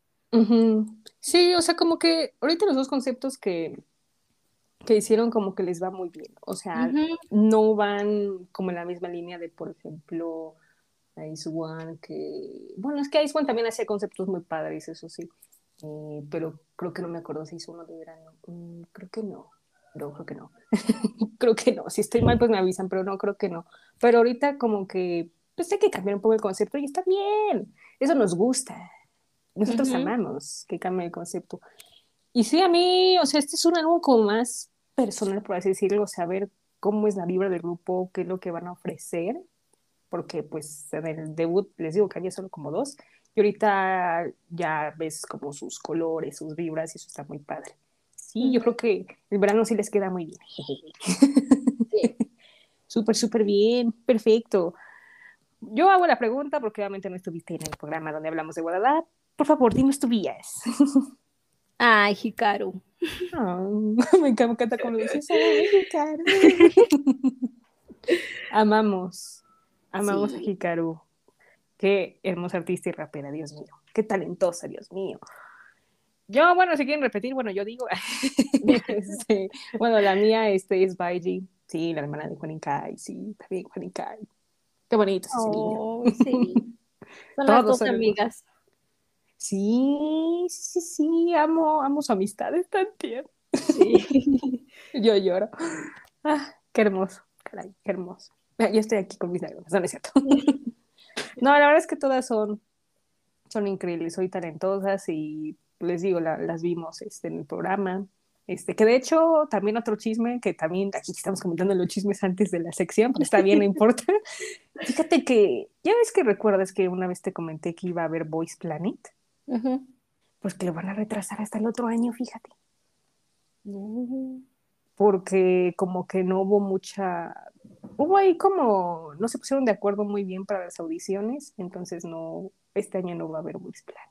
Speaker 1: Sí, o sea, como que ahorita los dos conceptos que, que hicieron como que les va muy bien. O sea, no van como en la misma línea de, por ejemplo, Ice One, que... Bueno, es que Ice One también hacía conceptos muy padres, eso sí. Eh, pero creo que no me acuerdo si hizo uno de verano. Mm, creo que no. No, creo que no. (laughs) creo que no. Si estoy mal, pues me avisan, pero no, creo que no. Pero ahorita como que, pues hay que cambiar un poco el concepto y está bien. Eso nos gusta. Nosotros amamos que cambie el concepto. Y sí, a mí, o sea, este es un álbum como más personal, por así decirlo, saber cómo es la vibra del grupo, qué es lo que van a ofrecer, porque pues en el debut les digo que había solo como dos, y ahorita ya ves como sus colores, sus vibras, y eso está muy padre. Sí, yo creo que el verano sí les queda muy bien.
Speaker 2: Sí. (laughs)
Speaker 1: Súper, súper bien, perfecto. Yo hago la pregunta porque obviamente no estuviste en el programa donde hablamos de Guadalajara. Por favor, dinos tu vías. (laughs)
Speaker 2: Ay, Hikaru. (laughs)
Speaker 1: Oh, me encanta cuando dices, "Ay, Hikaru". Amamos, amamos
Speaker 2: Sí.
Speaker 1: a Hikaru. Qué hermosa artista y rapera, Dios mío. Qué talentosa, Dios mío. Yo, bueno, si quieren repetir, bueno, yo digo. (laughs) (laughs) Este, bueno, la mía este, es Baiji. Sí, la hermana de Juan Kai. Sí, también Juan Kai. Qué bonito es ese niño.
Speaker 2: Oh, sí. (laughs) Son las dos amigas.
Speaker 1: Sí, sí, sí, amo, amo su amistad, es tan tierna.
Speaker 2: Sí.
Speaker 1: Yo lloro. Ah, qué hermoso, caray, qué hermoso. (laughs) Yo estoy aquí con mis lágrimas, no, no es cierto. (laughs) No, la verdad es que todas son, son increíbles, soy talentosas y les digo, la- las vimos este, en el programa. Este, que de hecho, también otro chisme, que también aquí estamos comentando los chismes antes de la sección, pero está bien, no importa. (laughs) Fíjate que, ya ves que recuerdas que una vez te comenté que iba a haber Voice Planet, pues que lo van a retrasar hasta el otro año, fíjate. porque como que no hubo mucha, hubo ahí como, no se pusieron de acuerdo muy bien para las audiciones, entonces no, este año no va a haber Voice Planet.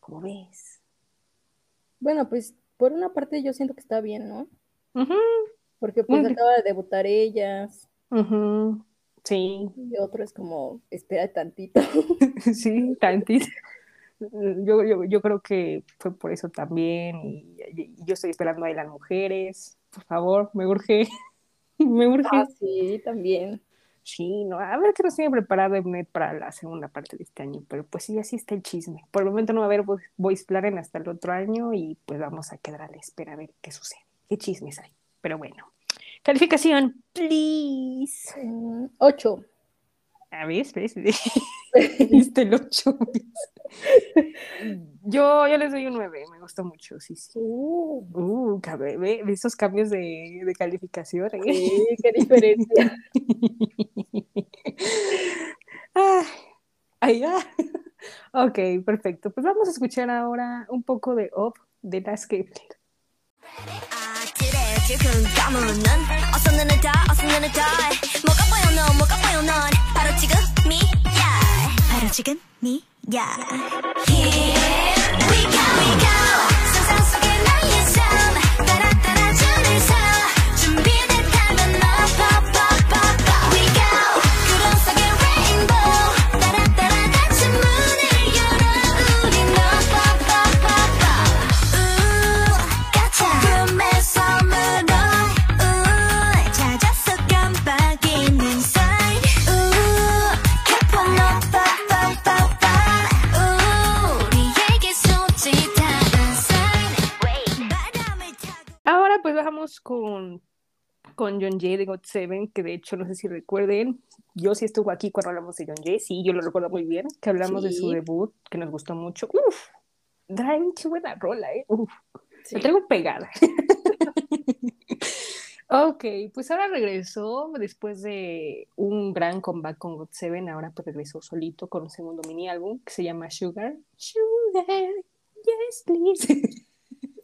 Speaker 1: ¿Cómo ves?
Speaker 2: Bueno, pues por una parte yo siento que está bien, ¿no?
Speaker 1: Ujú,
Speaker 2: Porque pues acaba de debutar ellas
Speaker 1: ujú, Sí,
Speaker 2: y otro es como, espera tantito. (laughs)
Speaker 1: sí, tantito. Yo, yo, yo creo que fue por eso también y, y- y yo estoy esperando a las mujeres, por favor, me urge, (laughs) me urge.
Speaker 2: Ah, sí, también.
Speaker 1: chino. A ver qué nos tiene preparado Mnet para la segunda parte de este año. Pero pues sí, así está el chisme. Por el momento no va a haber vo- Voice Plaren hasta el otro año y pues vamos a quedar a la espera a ver qué sucede. ¿Qué chismes hay? Pero bueno. Calificación, please.
Speaker 2: Mm, Ocho.
Speaker 1: A ver, ves, (laughs) (laughs) viste el 8. Yo, yo les doy un 9, me gustó mucho, sí, sí.
Speaker 2: Uh,
Speaker 1: Uh, cabe- ve, ve esos cambios de, de calificación. ¿eh?
Speaker 2: sí, qué diferencia. (laughs)
Speaker 1: Ah, ay, ah. (laughs) Ok, perfecto. Pues vamos a escuchar ahora un poco de Up de Las Kepler.
Speaker 3: 바로 지금 미야 Here we go we go
Speaker 1: John Jay de God Seven, que de hecho no sé si recuerden, yo sí estuve aquí cuando hablamos de John Jay, sí, yo lo recuerdo muy bien, que hablamos de su debut, que nos gustó mucho. Uf, Drive, qué buena rola, ¿eh? Uf,
Speaker 2: Sí.
Speaker 1: me traigo pegada. (laughs) Ok, pues ahora regresó después de un gran comeback con God Seven, ahora pues regresó solito con un segundo mini álbum que se llama Sugar. Sugar, yes please. (laughs)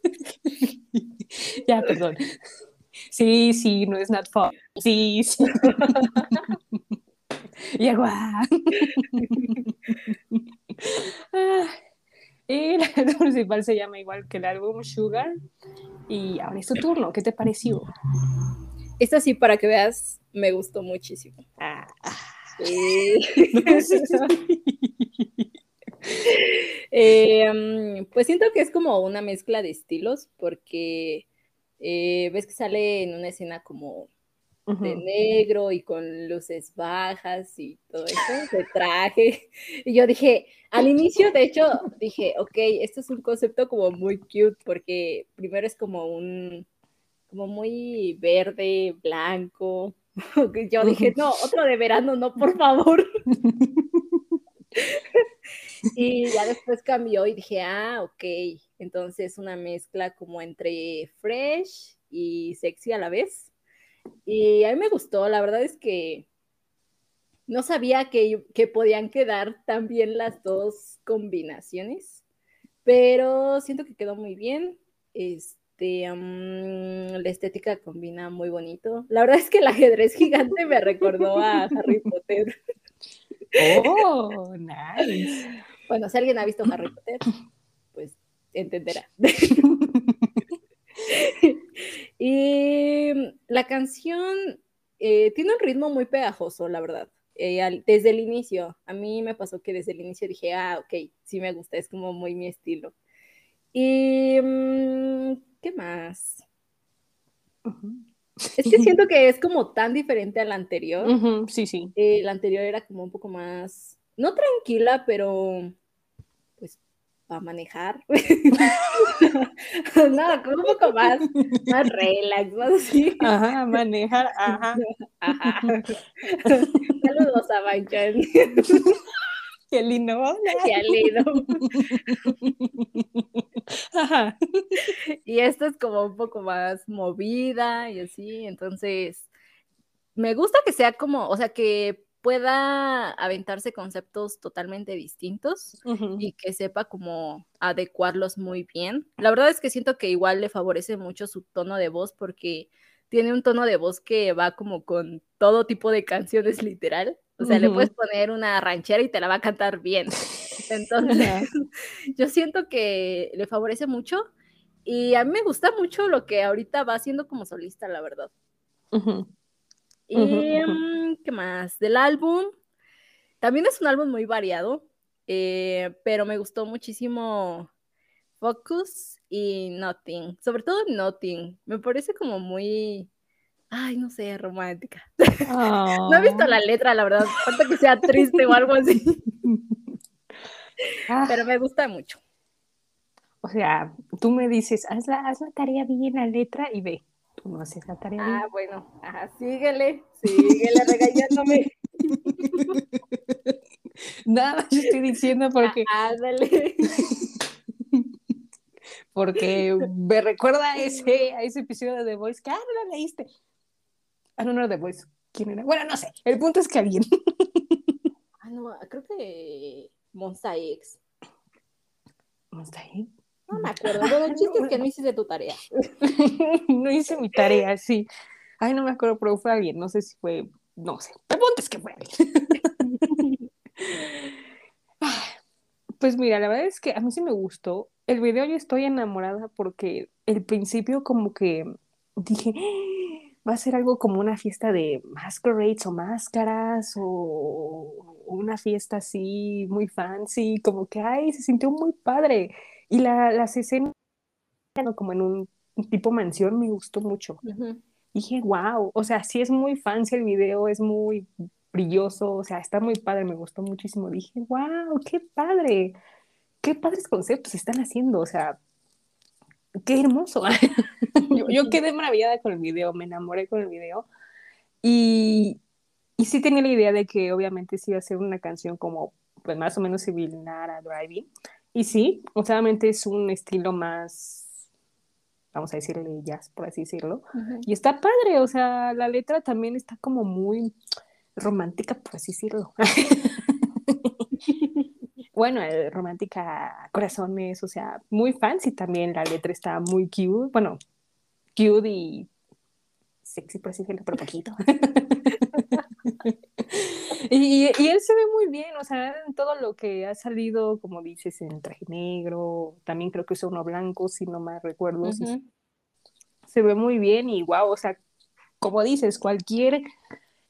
Speaker 1: (laughs) ya, perdón. Sí, sí, no es not fun. Sí, sí. (laughs) y agua. Ah, y la canción principal se llama igual que el álbum Sugar. Y ahora es tu turno, ¿qué te pareció?
Speaker 2: Esta sí, para que veas, me gustó muchísimo.
Speaker 1: Ah,
Speaker 2: Sí. (laughs) (laughs) Eh, pues siento que es como una mezcla de estilos, porque eh, ves que sale en una escena como de negro y con luces bajas y todo eso, de traje. (laughs) Y yo dije, al inicio, de hecho, dije, ok, esto es un concepto como muy cute, porque primero es como un, como muy verde, blanco. (laughs) Yo dije, no, otro de verano, no, por favor. (laughs) Y ya después cambió y dije, ah, ok, entonces una mezcla como entre fresh y sexy a la vez. Y a mí me gustó, la verdad es que no sabía que, que podían quedar tan bien las dos combinaciones, pero siento que quedó muy bien. Este, mm, la estética combina muy bonito. La verdad es que el ajedrez gigante me recordó a Harry Potter. (laughs)
Speaker 1: Oh, nice.
Speaker 2: Bueno, si alguien ha visto Harry Potter, entenderá. (laughs) y la canción eh, tiene un ritmo muy pegajoso, la verdad. Eh, al- desde el inicio, a mí me pasó que desde el inicio dije, ah, ok, sí me gusta, es como muy mi estilo. Y, mm, ¿qué más? Es que siento que es como tan diferente al anterior.
Speaker 1: Ujú, Sí, sí.
Speaker 2: Eh, la anterior era como un poco más, no tranquila, pero pues para manejar. (laughs) no, como un poco más, más relax, más así.
Speaker 1: Ajá, manejar, ajá.
Speaker 2: Ajá. Saludos a Banchan (laughs)
Speaker 1: Qué lindo. hola.
Speaker 2: a Lido.
Speaker 1: Ajá.
Speaker 2: Y esta es como un poco más movida y así, entonces me gusta que sea como, o sea, que pueda aventarse conceptos totalmente distintos. Y que sepa como adecuarlos muy bien. La verdad es que siento que igual le favorece mucho su tono de voz porque tiene un tono de voz que va como con todo tipo de canciones literal. O sea, le puedes poner una ranchera y te la va a cantar bien. (laughs) Entonces, (laughs) yo siento que le favorece mucho y a mí me gusta mucho lo que ahorita va haciendo como solista, la verdad.
Speaker 1: Ujú.
Speaker 2: Mm, ¿qué más? Del álbum, también es un álbum muy variado, eh, pero me gustó muchísimo Focus y Nothing, sobre todo Nothing, me parece como muy, ay, no sé, romántica. (laughs) No he visto la letra, la verdad, (laughs) falta que sea triste o algo así, (laughs)
Speaker 1: Ah,
Speaker 2: pero me gusta mucho.
Speaker 1: O sea, tú me dices, haz la, haz la tarea bien, la letra y ve. No tarea bien.
Speaker 2: Ah, bueno, ajá, síguele, síguele (laughs) regañándome.
Speaker 1: Nada más estoy diciendo porque,
Speaker 2: Ándale. (laughs)
Speaker 1: porque me recuerda a ese, a ese episodio de The Voice que, ah, no lo leíste. Ah, no, no era The Voice. ¿Quién era? Bueno, no sé. El punto es que alguien.
Speaker 2: Ah, no, creo que Monsta X.
Speaker 1: ¿No está ahí?
Speaker 2: No me acuerdo. Bueno, el chiste es que no hiciste tu tarea. (laughs)
Speaker 1: no hice mi tarea, sí. Ay, no me acuerdo, pero fue alguien. No sé si fue, no sé. Es que fue alguien. (laughs) Pues mira, la verdad es que a mí sí me gustó. El video yo estoy enamorada porque el principio como que dije, "Ah, va a ser algo como una fiesta de masquerades o máscaras o una fiesta así muy fancy, como que, ay, se sintió muy padre. Y la, las escenas como en un tipo mansión me gustó mucho. Dije, wow, o sea, sí es muy fancy el video, es muy brilloso, o sea, está muy padre, me gustó muchísimo. Dije, wow, qué padre, qué padres conceptos están haciendo, o sea, qué hermoso. (laughs) yo, yo (laughs) quedé maravillada con el video, me enamoré con el video. Y, y sí tenía la idea de que obviamente sí iba a ser una canción como, pues más o menos similar a Driving. Y sí, obviamente es un estilo más, vamos a decirle jazz, por así decirlo. Y está padre, o sea, la letra también está como muy romántica, por así decirlo. (laughs) bueno, eh, romántica, corazones, o sea, muy fancy también. La letra está muy cute, bueno, cute y sexy, por así decirlo, pero poquito. (laughs) y, y él se ve muy bien, o sea, en todo lo que ha salido, como dices, en traje negro, también creo que usa uno blanco, si no mal recuerdo, sí,
Speaker 2: Ujú.
Speaker 1: se ve muy bien y wow, o sea, como dices, cualquier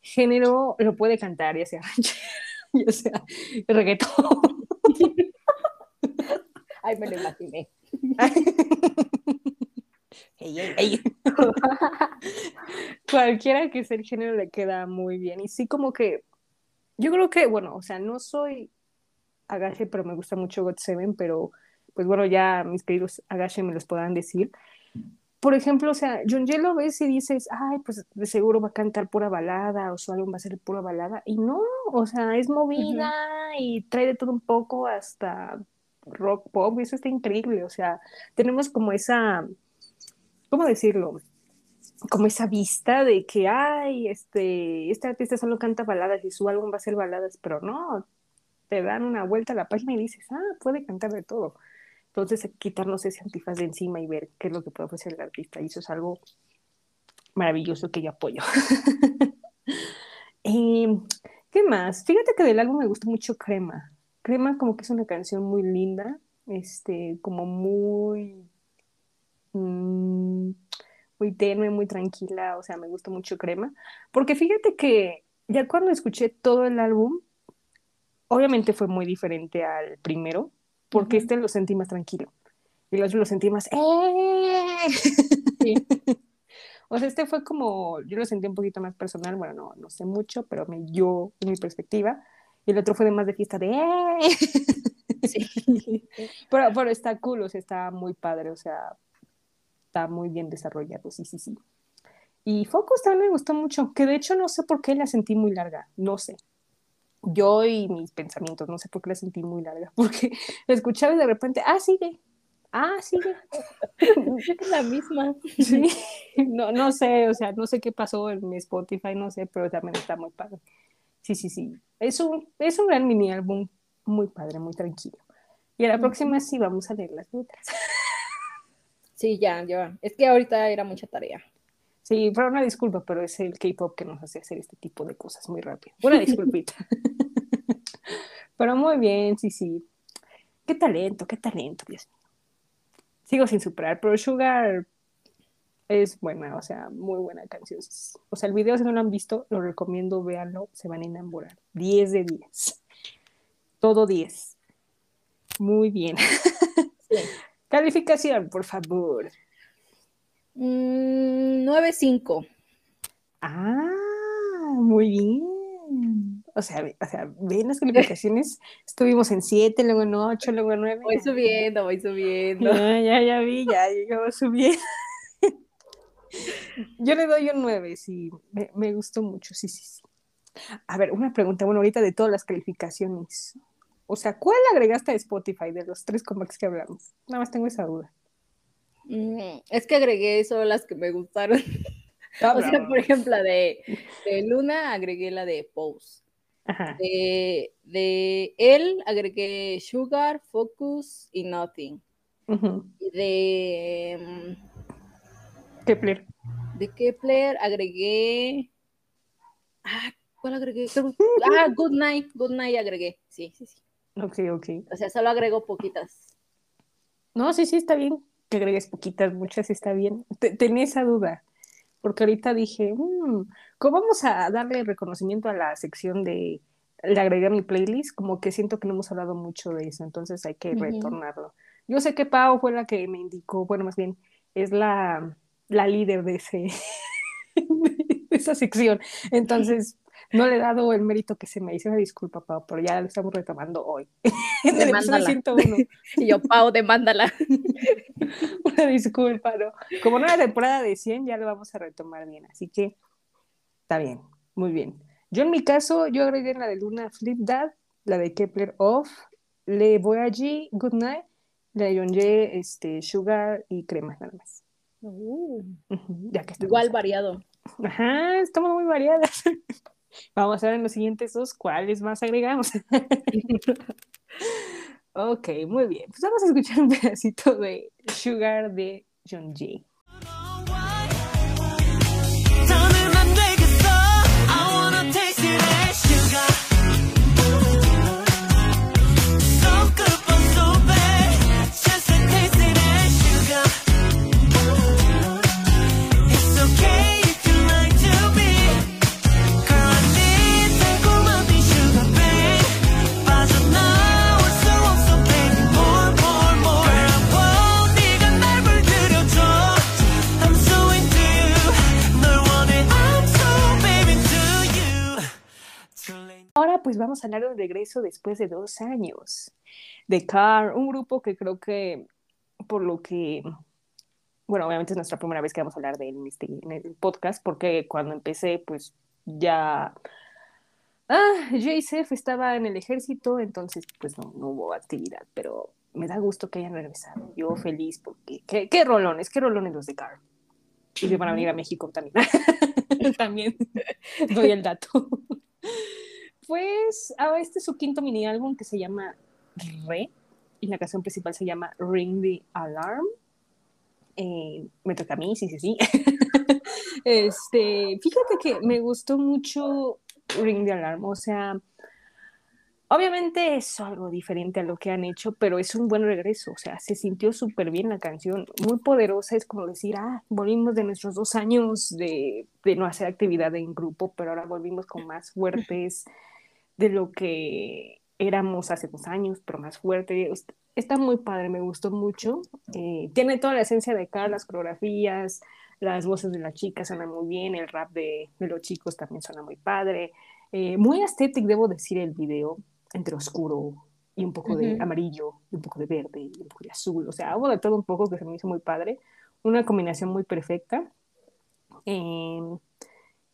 Speaker 1: género lo puede cantar, ya sea (laughs) ya sea reggaetón.
Speaker 2: Ay, me lo imaginé. (laughs)
Speaker 1: Ey, ey, ey. (laughs) Cualquiera que sea el género le queda muy bien. Y sí, como que yo creo que, bueno, o sea, no soy agache, pero me gusta mucho God Seven, pero pues bueno, ya mis queridos agache me los podrán decir. Por ejemplo, o sea, John lo ves y dices, ay, pues de seguro va a cantar pura balada o su álbum va a ser pura balada. Y no, o sea, es movida y trae de todo un poco hasta rock pop y eso está increíble. O sea, tenemos como esa, ¿cómo decirlo? Como esa vista de que, ay, este, este artista solo canta baladas y su álbum va a ser baladas, pero no, te dan una vuelta a la página y dices, ah, puede cantar de todo. Entonces, quitarnos ese antifaz de encima y ver qué es lo que puede ofrecer el artista. Y eso es algo maravilloso que yo apoyo. (laughs) Eh, ¿Qué más? Fíjate que del álbum me gustó mucho Crema. Crema como que es una canción muy linda, este, como muy, mm, muy tenue, muy tranquila, o sea, me gusta mucho Crema. Porque fíjate que ya cuando escuché todo el álbum, obviamente fue muy diferente al primero, porque
Speaker 2: Ujú.
Speaker 1: este lo sentí más tranquilo. Y el otro lo sentí más, ¡eh!
Speaker 2: Sí. (laughs)
Speaker 1: O sea, este fue como, yo lo sentí un poquito más personal, bueno, no, no sé mucho, pero me yo, en mi perspectiva. Y el otro fue de más de fiesta de ¡eh!
Speaker 2: Sí. (laughs)
Speaker 1: Pero, pero está cool, o sea, está muy padre, o sea, está muy bien desarrollado, sí, sí, sí. Y Focus también me gustó mucho, que de hecho no sé por qué la sentí muy larga, no sé. Yo y mis pensamientos, no sé por qué la sentí muy larga, (laughs) porque la escuchaba y de repente, ah, sigue, ah, sigue. (laughs)
Speaker 2: Es la misma.
Speaker 1: Sí, no, no sé, o sea, no sé qué pasó en mi Spotify, no sé, pero también está muy padre. Sí, sí, sí. Es un, es un gran mini álbum muy padre, muy tranquilo. Y a la próxima sí vamos a leer las letras. (laughs)
Speaker 2: Sí, ya, ya. Es que ahorita era mucha tarea.
Speaker 1: Sí, pero una disculpa, pero es el K-pop que nos hace hacer este tipo de cosas muy rápido. Una disculpita. (laughs) pero muy bien, sí, sí. Qué talento, qué talento, Dios mío. Sigo sin superar, pero Sugar es buena, o sea, muy buena canción. O sea, el video, si no lo han visto, lo recomiendo, véanlo, se van a enamorar. 10 de 10. Todo 10. Muy bien.
Speaker 2: Sí.
Speaker 1: Calificación, por favor.
Speaker 2: Mm, 9.5.
Speaker 1: Ah, muy bien. O sea, o sea, ven las calificaciones. (laughs) Estuvimos en 7, luego en 8, luego en 9.
Speaker 2: Voy subiendo, voy subiendo.
Speaker 1: Ya, ya, ya vi, ya llegamos subiendo. Yo le doy un 9, sí, me, me gustó mucho, sí, sí, sí. A ver, una pregunta, bueno, ahorita de todas las calificaciones. O sea, ¿cuál agregaste a Spotify de los tres comebacks que hablamos? Nada más tengo esa duda.
Speaker 2: Mm, es que agregué solo las que me gustaron.
Speaker 1: Ah, (laughs)
Speaker 2: O sea, por ejemplo, la de, de Luna agregué la de Pose.
Speaker 1: Ajá.
Speaker 2: De, de él agregué Sugar, Focus y Nothing.
Speaker 1: ujú.
Speaker 2: Y de, mm,
Speaker 1: Kepler.
Speaker 2: de Kepler agregué. Ah, ¿cuál agregué? (laughs) Ah, Good Night. Good Night agregué. Sí, sí, sí.
Speaker 1: Ok, ok.
Speaker 2: O sea, solo agrego poquitas.
Speaker 1: No, sí, sí, está bien. Que agregues poquitas, muchas, está bien. Te- Tenía esa duda, porque ahorita dije, "Mm, ¿cómo vamos a darle reconocimiento a la sección de le agregué a mi playlist? Como que siento que no hemos hablado mucho de eso, entonces hay que retornarlo. Yo sé que Pau fue la que me indicó, bueno, más bien, es la, la líder de, ese, (laughs) de esa sección, entonces no le he dado el mérito que se me hizo, una disculpa, Pau, pero ya lo estamos retomando hoy. (laughs) En el episodio
Speaker 2: Demándala.
Speaker 1: 101. (laughs)
Speaker 2: Y yo, Pau, demándala. (laughs)
Speaker 1: Una disculpa, ¿no? Como nueva temporada de 100 ya lo vamos a retomar bien, así que está bien, muy bien. Yo en mi caso, yo agregué la de Luna Flip Dad, la de Kepler Off, Le Voyage, Good Night, la de Yonje, este, Sugar y Crema, nada más. Ujú, Ya que.
Speaker 2: Igual variado.
Speaker 1: Ajá, estamos muy variadas. Vamos a ver en los siguientes dos cuáles más agregamos. (laughs) ok, muy bien. Pues vamos a escuchar un pedacito de Sugar de John Jay. Pues vamos a hablar de regreso después de dos años. De Car, un grupo que creo que por lo que, bueno, obviamente es nuestra primera vez que vamos a hablar de él en, este, el podcast, porque cuando empecé pues ya... Ah, JSF estaba en el ejército, entonces pues no, hubo actividad, pero me da gusto que hayan regresado. Yo feliz porque qué, qué rolones, qué rolones los de Car. Y que van a venir a México también. (laughs) también (laughs) doy el dato. Pues ah, este es su quinto mini álbum que se llama Re y la canción principal se llama Ring the Alarm. Eh, me toca a mí, sí, sí, sí. (laughs) este, fíjate que me gustó mucho Ring the Alarm, o sea, obviamente es algo diferente a lo que han hecho, pero es un buen regreso, o sea, se sintió súper bien la canción, muy poderosa, es como decir, ah, volvimos de nuestros dos años de, de no hacer actividad en grupo, pero ahora volvimos con más (laughs) fuertes de lo que éramos hace dos años, pero más fuerte. Est- Está muy padre, me gustó mucho. Eh, tiene toda la esencia de Carl, las coreografías, las voces de las chicas suenan muy bien, el rap de, de los chicos también suena muy padre. Eh, muy estético, debo decir, el video, entre oscuro y un poco de amarillo, y un poco de verde, y un poco de azul. O sea, hubo de todo un poco que se me hizo muy padre. Una combinación muy perfecta. Eh,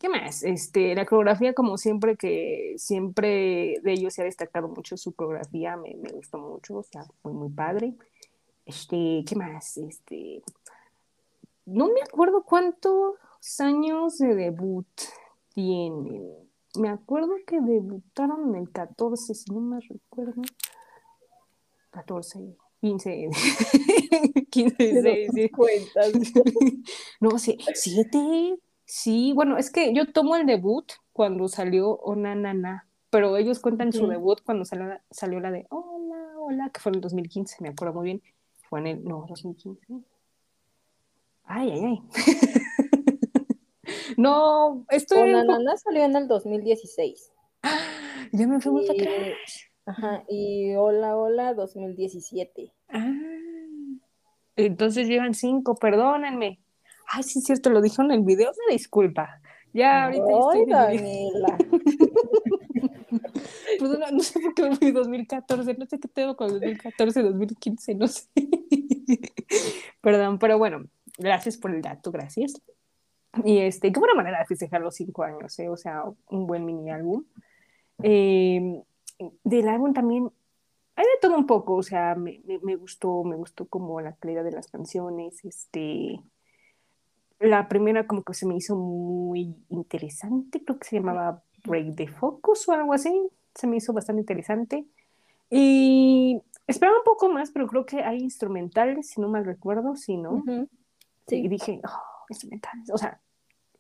Speaker 1: ¿Qué más? Este, la coreografía, como siempre, que siempre de ellos se ha destacado mucho su coreografía, me, me gustó mucho, o sea, muy, muy padre. Este, ¿qué más? Este, no me acuerdo cuántos años de debut tienen. Me acuerdo que debutaron en el 14, si no me recuerdo. 14, 15, 15,
Speaker 2: Pero
Speaker 1: 16.
Speaker 2: cuentas. (laughs)
Speaker 1: No, sí, siete. Sí, bueno, es que yo tomo el debut cuando salió Ona Nana, pero ellos cuentan su debut cuando salió, salió la de Hola, hola, que fue en el 2015, me acuerdo muy bien. Fue en el, no, 2015. Ay, ay, ay. (laughs) no, estoy.
Speaker 2: Una
Speaker 1: un po-
Speaker 2: nana salió en el 2016. (gasps)
Speaker 1: Ya me fui muy para atrás.
Speaker 2: Ajá, y Hola, Hola 2017.
Speaker 1: Ah, entonces llevan cinco, perdónenme. Ay, sí, es cierto, lo dijeron en el video, una disculpa. Ya, ahorita ya
Speaker 2: Ay,
Speaker 1: estoy mi-
Speaker 2: Daniela. (laughs)
Speaker 1: Pues no, no sé por qué fui 2014, no sé qué tengo con 2014, 2015, no sé. (laughs) Perdón, pero bueno, gracias por el dato, gracias. Y este, qué buena manera de festejar los cinco años, ¿eh? O sea, un buen mini álbum. Eh, del álbum también hay de todo un poco, o sea, me, me, me gustó, me gustó como la calidad de las canciones, este, la primera como que se me hizo muy interesante, creo que se llamaba Break the Focus o algo así, se me hizo bastante interesante. Y esperaba un poco más, pero creo que hay instrumentales, si no mal recuerdo, sí, ¿no?
Speaker 2: Ujú.
Speaker 1: Y
Speaker 2: Sí.
Speaker 1: dije, oh, instrumentales, o sea,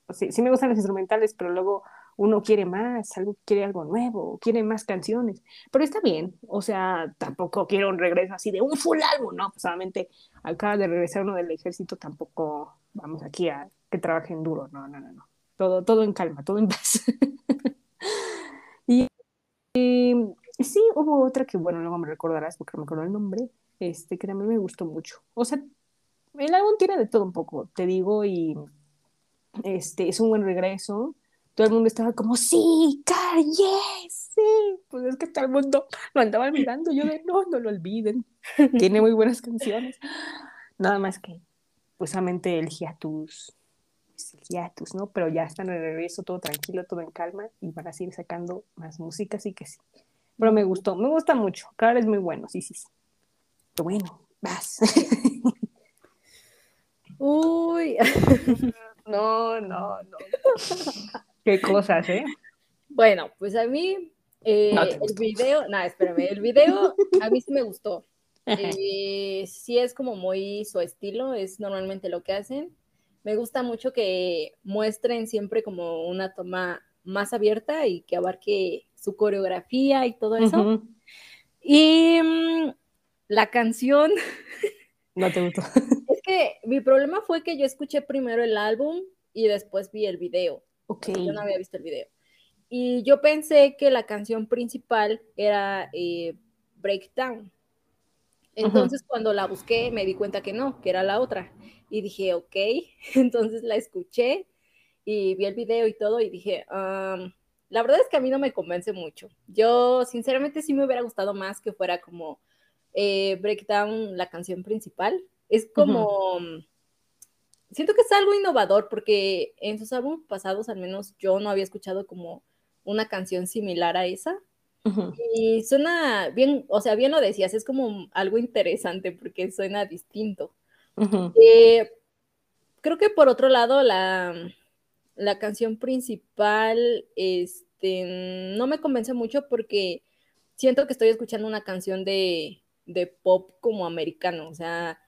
Speaker 1: sí, sí me gustan los instrumentales, pero luego uno quiere más, algo, quiere algo nuevo, quiere más canciones, pero está bien, o sea, tampoco quiero un regreso así de un full álbum, ¿no? Pues solamente acaba de regresar uno del ejército, tampoco vamos aquí a que trabajen duro, no, no, no, no, todo, todo en calma, todo en (laughs) paz. y, y sí, hubo otra que, bueno, luego me recordarás porque no me acuerdo el nombre, este, que también me gustó mucho, o sea, el álbum tiene de todo un poco, te digo, y este, es un buen regreso. Todo el mundo estaba como, sí, Car, yes, sí. Pues es que todo el mundo lo andaba (laughs) olvidando. Yo de, no, no lo olviden. Tiene muy buenas canciones. Nada más que, pues, solamente el hiatus, pues, el hiatus, ¿no? Pero ya están de regreso, todo tranquilo, todo en calma, y van a seguir sacando más música, así que sí. Pero me gustó, me gusta mucho. Car es muy bueno, sí, sí, sí. Pero bueno, vas. (laughs)
Speaker 2: Uy, (laughs)
Speaker 1: No, no, no. Qué cosas, ¿eh?
Speaker 2: bueno, pues a mí eh,
Speaker 1: No
Speaker 2: el video, no, espérame, el video a mí sí me gustó. (laughs) Eh, sí es como muy su estilo, es normalmente lo que hacen. Me gusta mucho que muestren siempre como una toma más abierta y que abarque su coreografía y todo eso.
Speaker 1: Ujú.
Speaker 2: Y mm, la canción, (laughs)
Speaker 1: No te gustó.
Speaker 2: es que mi problema fue que yo escuché primero el álbum y después vi el video.
Speaker 1: Ok.
Speaker 2: Yo no había visto el video. Y yo pensé que la canción principal era eh, Breakdown. Entonces, cuando la busqué, me di cuenta que no, que era la otra. Y dije, ok. (laughs) Entonces la escuché y vi el video y todo y dije, "Um, la verdad es que a mí no me convence mucho. Yo, sinceramente, sí me hubiera gustado más que fuera como eh, Breakdown la canción principal. Es como siento que es algo innovador porque en sus álbumes pasados al menos yo no había escuchado como una canción similar a esa. Y suena bien, o sea, bien lo decías, es como algo interesante porque suena distinto. Eh, creo que por otro lado la, la canción principal este, no me convence mucho porque siento que estoy escuchando una canción de, de pop como americano, o sea,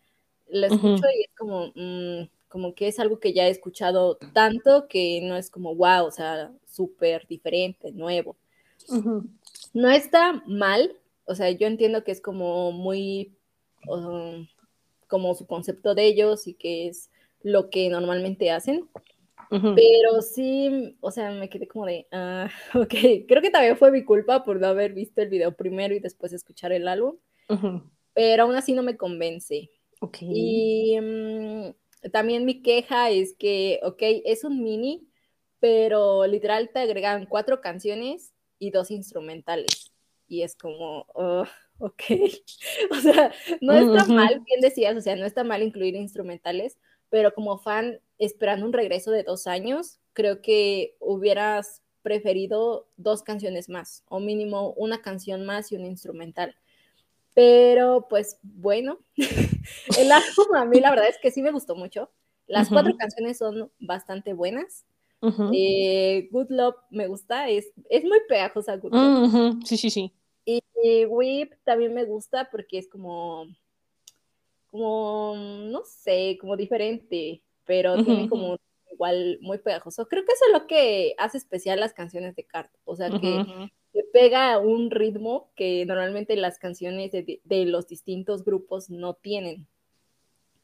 Speaker 2: la escucho y es como, mm, como que es algo que ya he escuchado tanto que no es como wow, o sea, súper diferente, nuevo. No está mal, o sea, yo entiendo que es como muy, um, como su concepto de ellos y que es lo que normalmente hacen, pero sí, o sea, me quedé como de, ah, (laughs) ok, creo que también fue mi culpa por no haber visto el video primero y después escuchar el álbum, pero aún así no me convence.
Speaker 1: Ok.
Speaker 2: Y mm, también mi queja es que, ok, es un mini, pero literal te agregan cuatro canciones y dos instrumentales. Y es como, oh, (laughs) ok. (laughs) O sea, no está mal, bien decías, o sea, no está mal incluir instrumentales, pero como fan esperando un regreso de dos años, creo que hubieras preferido dos canciones más, o mínimo una canción más y un instrumental. Pero pues bueno, (laughs) el álbum a mí la verdad es que sí me gustó mucho. Las
Speaker 1: Ujú.
Speaker 2: cuatro canciones son bastante buenas.
Speaker 1: Ujú.
Speaker 2: Eh, Good Love me gusta, es, es muy pegajosa Good Love.
Speaker 1: Ujú. Sí, sí, sí.
Speaker 2: Y, y Whip también me gusta porque es como, como, no sé, como diferente, pero tiene como igual muy pegajoso. Creo que eso es lo que hace especial las canciones de Cart. O sea, que Pega un ritmo que normalmente las canciones de, de los distintos grupos no tienen.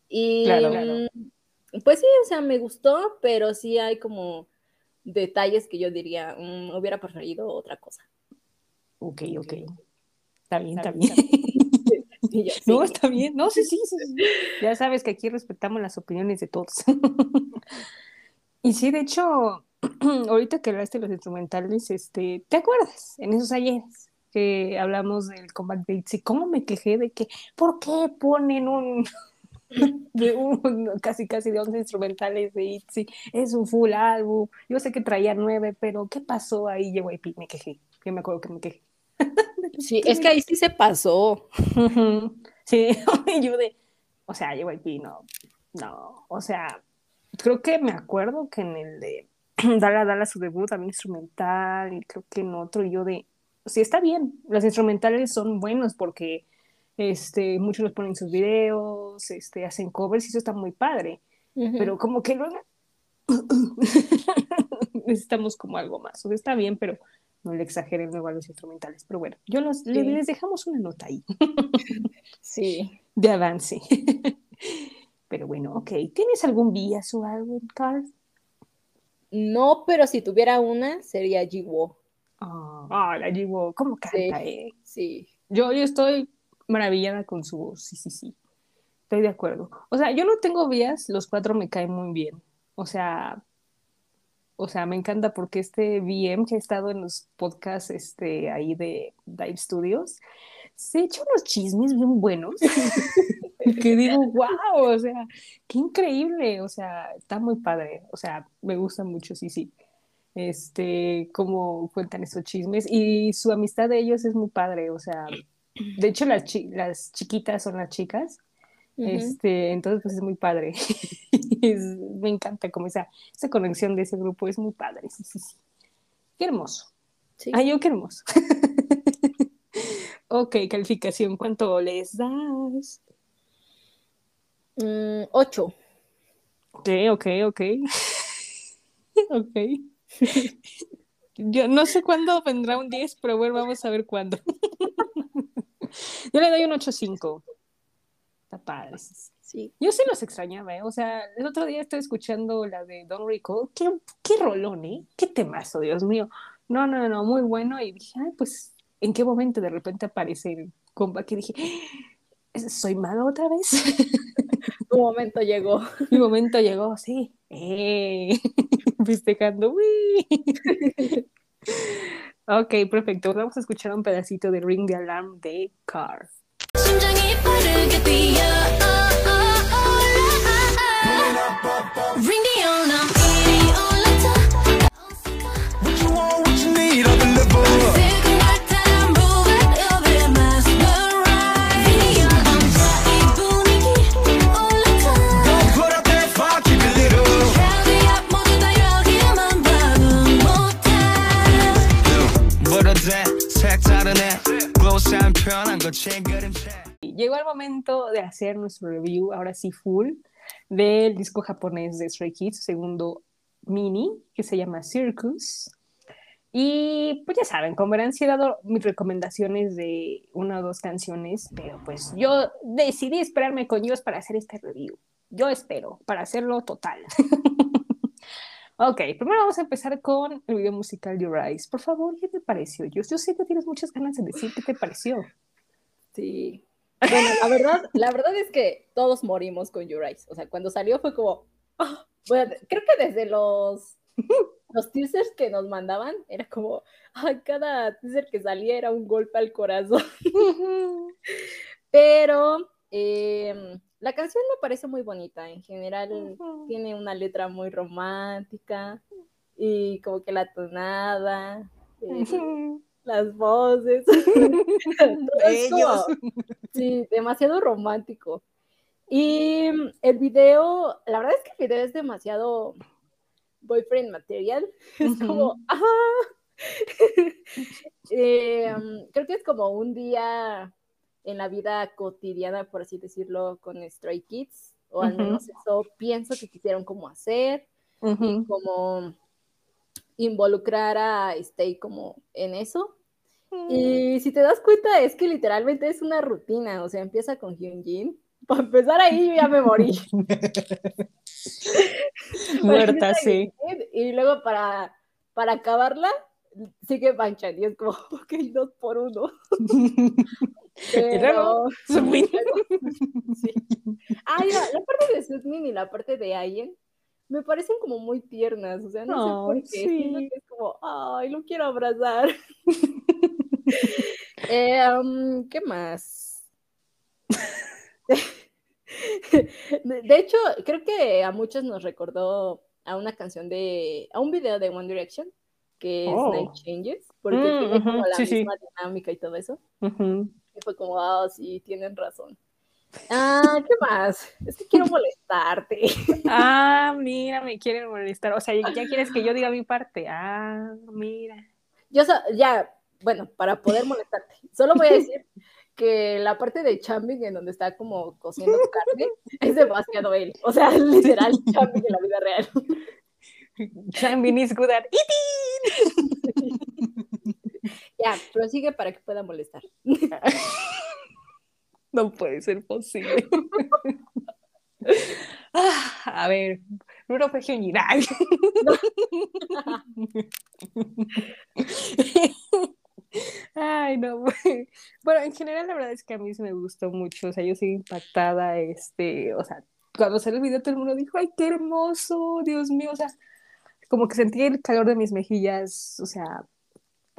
Speaker 2: Y
Speaker 1: Claro, claro.
Speaker 2: mm, pues sí, o sea, me gustó, pero sí hay como detalles que yo diría, mm, hubiera preferido otra cosa.
Speaker 1: Ok, ok. Está bien, está bien. (laughs) (laughs) No, está bien. No, sí, sí, sí. Ya sabes que aquí respetamos las opiniones de todos. (laughs) Y sí, de hecho, (clears throat) ahorita que hablaste de los instrumentales, este, ¿te acuerdas? En esos ayeres que hablamos del comeback de ITZY, ¿cómo me quejé de que, ¿por qué ponen un, (laughs) de un casi casi de 11 instrumentales de ITZY? Es un full álbum. Yo sé que traía nueve, pero ¿qué pasó ahí? JYP, me quejé. Yo me acuerdo que me quejé. (laughs)
Speaker 2: Sí, es que ahí sí se pasó.
Speaker 1: Sí, (laughs) yo de, o sea, JYP no, no, o sea, creo que me acuerdo que en el de (clears throat) Dala Dala su debut también instrumental y creo que en otro yo de, sí está bien, los instrumentales son buenos porque este, muchos los ponen en sus videos, este, hacen covers y eso está muy padre, pero como que luego (laughs) necesitamos como algo más, o sea, está bien, pero no le exageren luego a los instrumentales, pero bueno, yo los, les dejamos una nota ahí (laughs)
Speaker 2: Sí.
Speaker 1: de avance. (laughs) Pero bueno, ok. ¿Tienes algún bias o algo, Carl?
Speaker 2: No, pero si tuviera una, sería Jiwo.
Speaker 1: Ah, la Jiwo, ¿cómo canta,
Speaker 2: Sí.
Speaker 1: eh?
Speaker 2: Sí.
Speaker 1: Yo, yo estoy maravillada con su voz, sí, sí, sí. Estoy de acuerdo. O sea, yo no tengo vías, los cuatro me caen muy bien. O sea, o sea, me encanta porque este VM que ha estado en los podcasts este, ahí de Dive Studios, se echa unos chismes bien buenos. (laughs) que digo, wow, o sea, qué increíble, o sea, está muy padre, o sea, me gusta mucho, sí, sí. Este, cómo cuentan esos chismes y su amistad de ellos es muy padre, o sea, de hecho las, chi- las chiquitas son las chicas, este, entonces pues es muy padre. (laughs) Es- me encanta como esa, esa conexión de ese grupo, es muy padre, sí, sí, sí. Qué hermoso.
Speaker 2: Sí.
Speaker 1: Ay, yo qué hermoso. (laughs) ok, calificación, ¿cuánto les das?
Speaker 2: Mm, ocho.
Speaker 1: Ok, ok, ok. (laughs) ok. Yo no sé cuándo vendrá un 10, pero bueno, vamos a ver cuándo. (laughs) Yo le doy un 8.5. Está padre. sí. Yo sí los extrañaba, ¿eh? O sea, el otro día estoy escuchando la de Don Rico. Qué, qué rolón, ¿eh? Qué temazo, Dios mío. No, no, no, muy bueno. Y dije, ay, pues, ¿en qué momento de repente aparece el compa? Que dije, ¿soy maga otra vez? (laughs)
Speaker 2: Un momento llegó. (laughs)
Speaker 1: Mi momento llegó, sí. ¡Eh! (laughs) Festejando. Ok, perfecto. Vamos a escuchar un pedacito de Ring the Alarm de Car. Hacer nuestro review, ahora sí full, del disco japonés de Stray Kids, segundo mini, que se llama Circus. Y pues ya saben, como verán, sí he dado mis recomendaciones de una o dos canciones, pero pues yo decidí esperarme con ellos para hacer este review. Yo espero, para hacerlo total. (laughs) ok, primero vamos a empezar con el video musical Your Eyes. Por favor, ¿qué te pareció? Yo, yo sé que tienes muchas ganas de decir qué te pareció.
Speaker 2: Sí. Bueno, la verdad, la verdad es que todos morimos con Your Eyes. O sea, cuando salió fue como. ah, bueno, creo que desde los, los teasers que nos mandaban, era como. ah, cada teaser que salía era un golpe al corazón. Pero eh, la canción me parece muy bonita. En general, tiene una letra muy romántica y como que la tonada. eh, las voces. (laughs)
Speaker 1: Ellos.
Speaker 2: sí, demasiado romántico. Y el video, la verdad es que el video es demasiado boyfriend material. (laughs) Es como. ¡ah! (laughs) Eh, creo que es como un día en la vida cotidiana, por así decirlo, con Stray Kids, o al menos eso pienso que quisieron como hacer
Speaker 1: Ujú.
Speaker 2: como involucrar a Stay como en eso. Y si te das cuenta, es que literalmente es una rutina, o sea, empieza con Hyunjin. (laughs) Para empezar ahí ya me morí. (laughs) (laughs)
Speaker 1: Muerta, sí.
Speaker 2: Y luego para, para acabarla, sigue Banchan. Y es como, ok, dos por uno.
Speaker 1: Y luego,
Speaker 2: Pero, sí. Ah, ya, la parte de Susmin y la parte de Ayen, me parecen como muy tiernas, o sea, no sé por qué, siento
Speaker 1: sí.
Speaker 2: que es como, ay, lo quiero abrazar. (laughs) Eh, um, ¿qué más? (laughs) De, hecho, creo que a muchos nos recordó a una canción de, a un video de One Direction, que es
Speaker 1: Oh.
Speaker 2: Night Changes, porque
Speaker 1: Mm,
Speaker 2: tiene como la
Speaker 1: sí, sí.
Speaker 2: misma dinámica y todo eso. Y fue como, ah, sí, tienen razón. Ah, ¿qué más? Es que quiero molestarte.
Speaker 1: Ah, mira, me quieren molestar. O sea, ya quieres que yo diga mi parte. Ah, mira.
Speaker 2: Yo sa- ya, bueno, para poder molestarte, solo voy a decir que la parte de Chambing en donde está como cociendo carne es demasiado él. O sea, literal Chambing en la vida real.
Speaker 1: Chambin is good at eating.
Speaker 2: Ya, prosigue para que pueda molestar. (laughs)
Speaker 1: No puede ser posible. (laughs) Ah, a ver, Bruno fue genial. Ay, no. (laughs) Bueno, en general la verdad es que a mí sí me gustó mucho, o sea, yo sigo impactada, este, o sea, cuando salió el video todo el mundo dijo, ay, qué hermoso, Dios mío, o sea, como que sentí el calor de mis mejillas, o sea,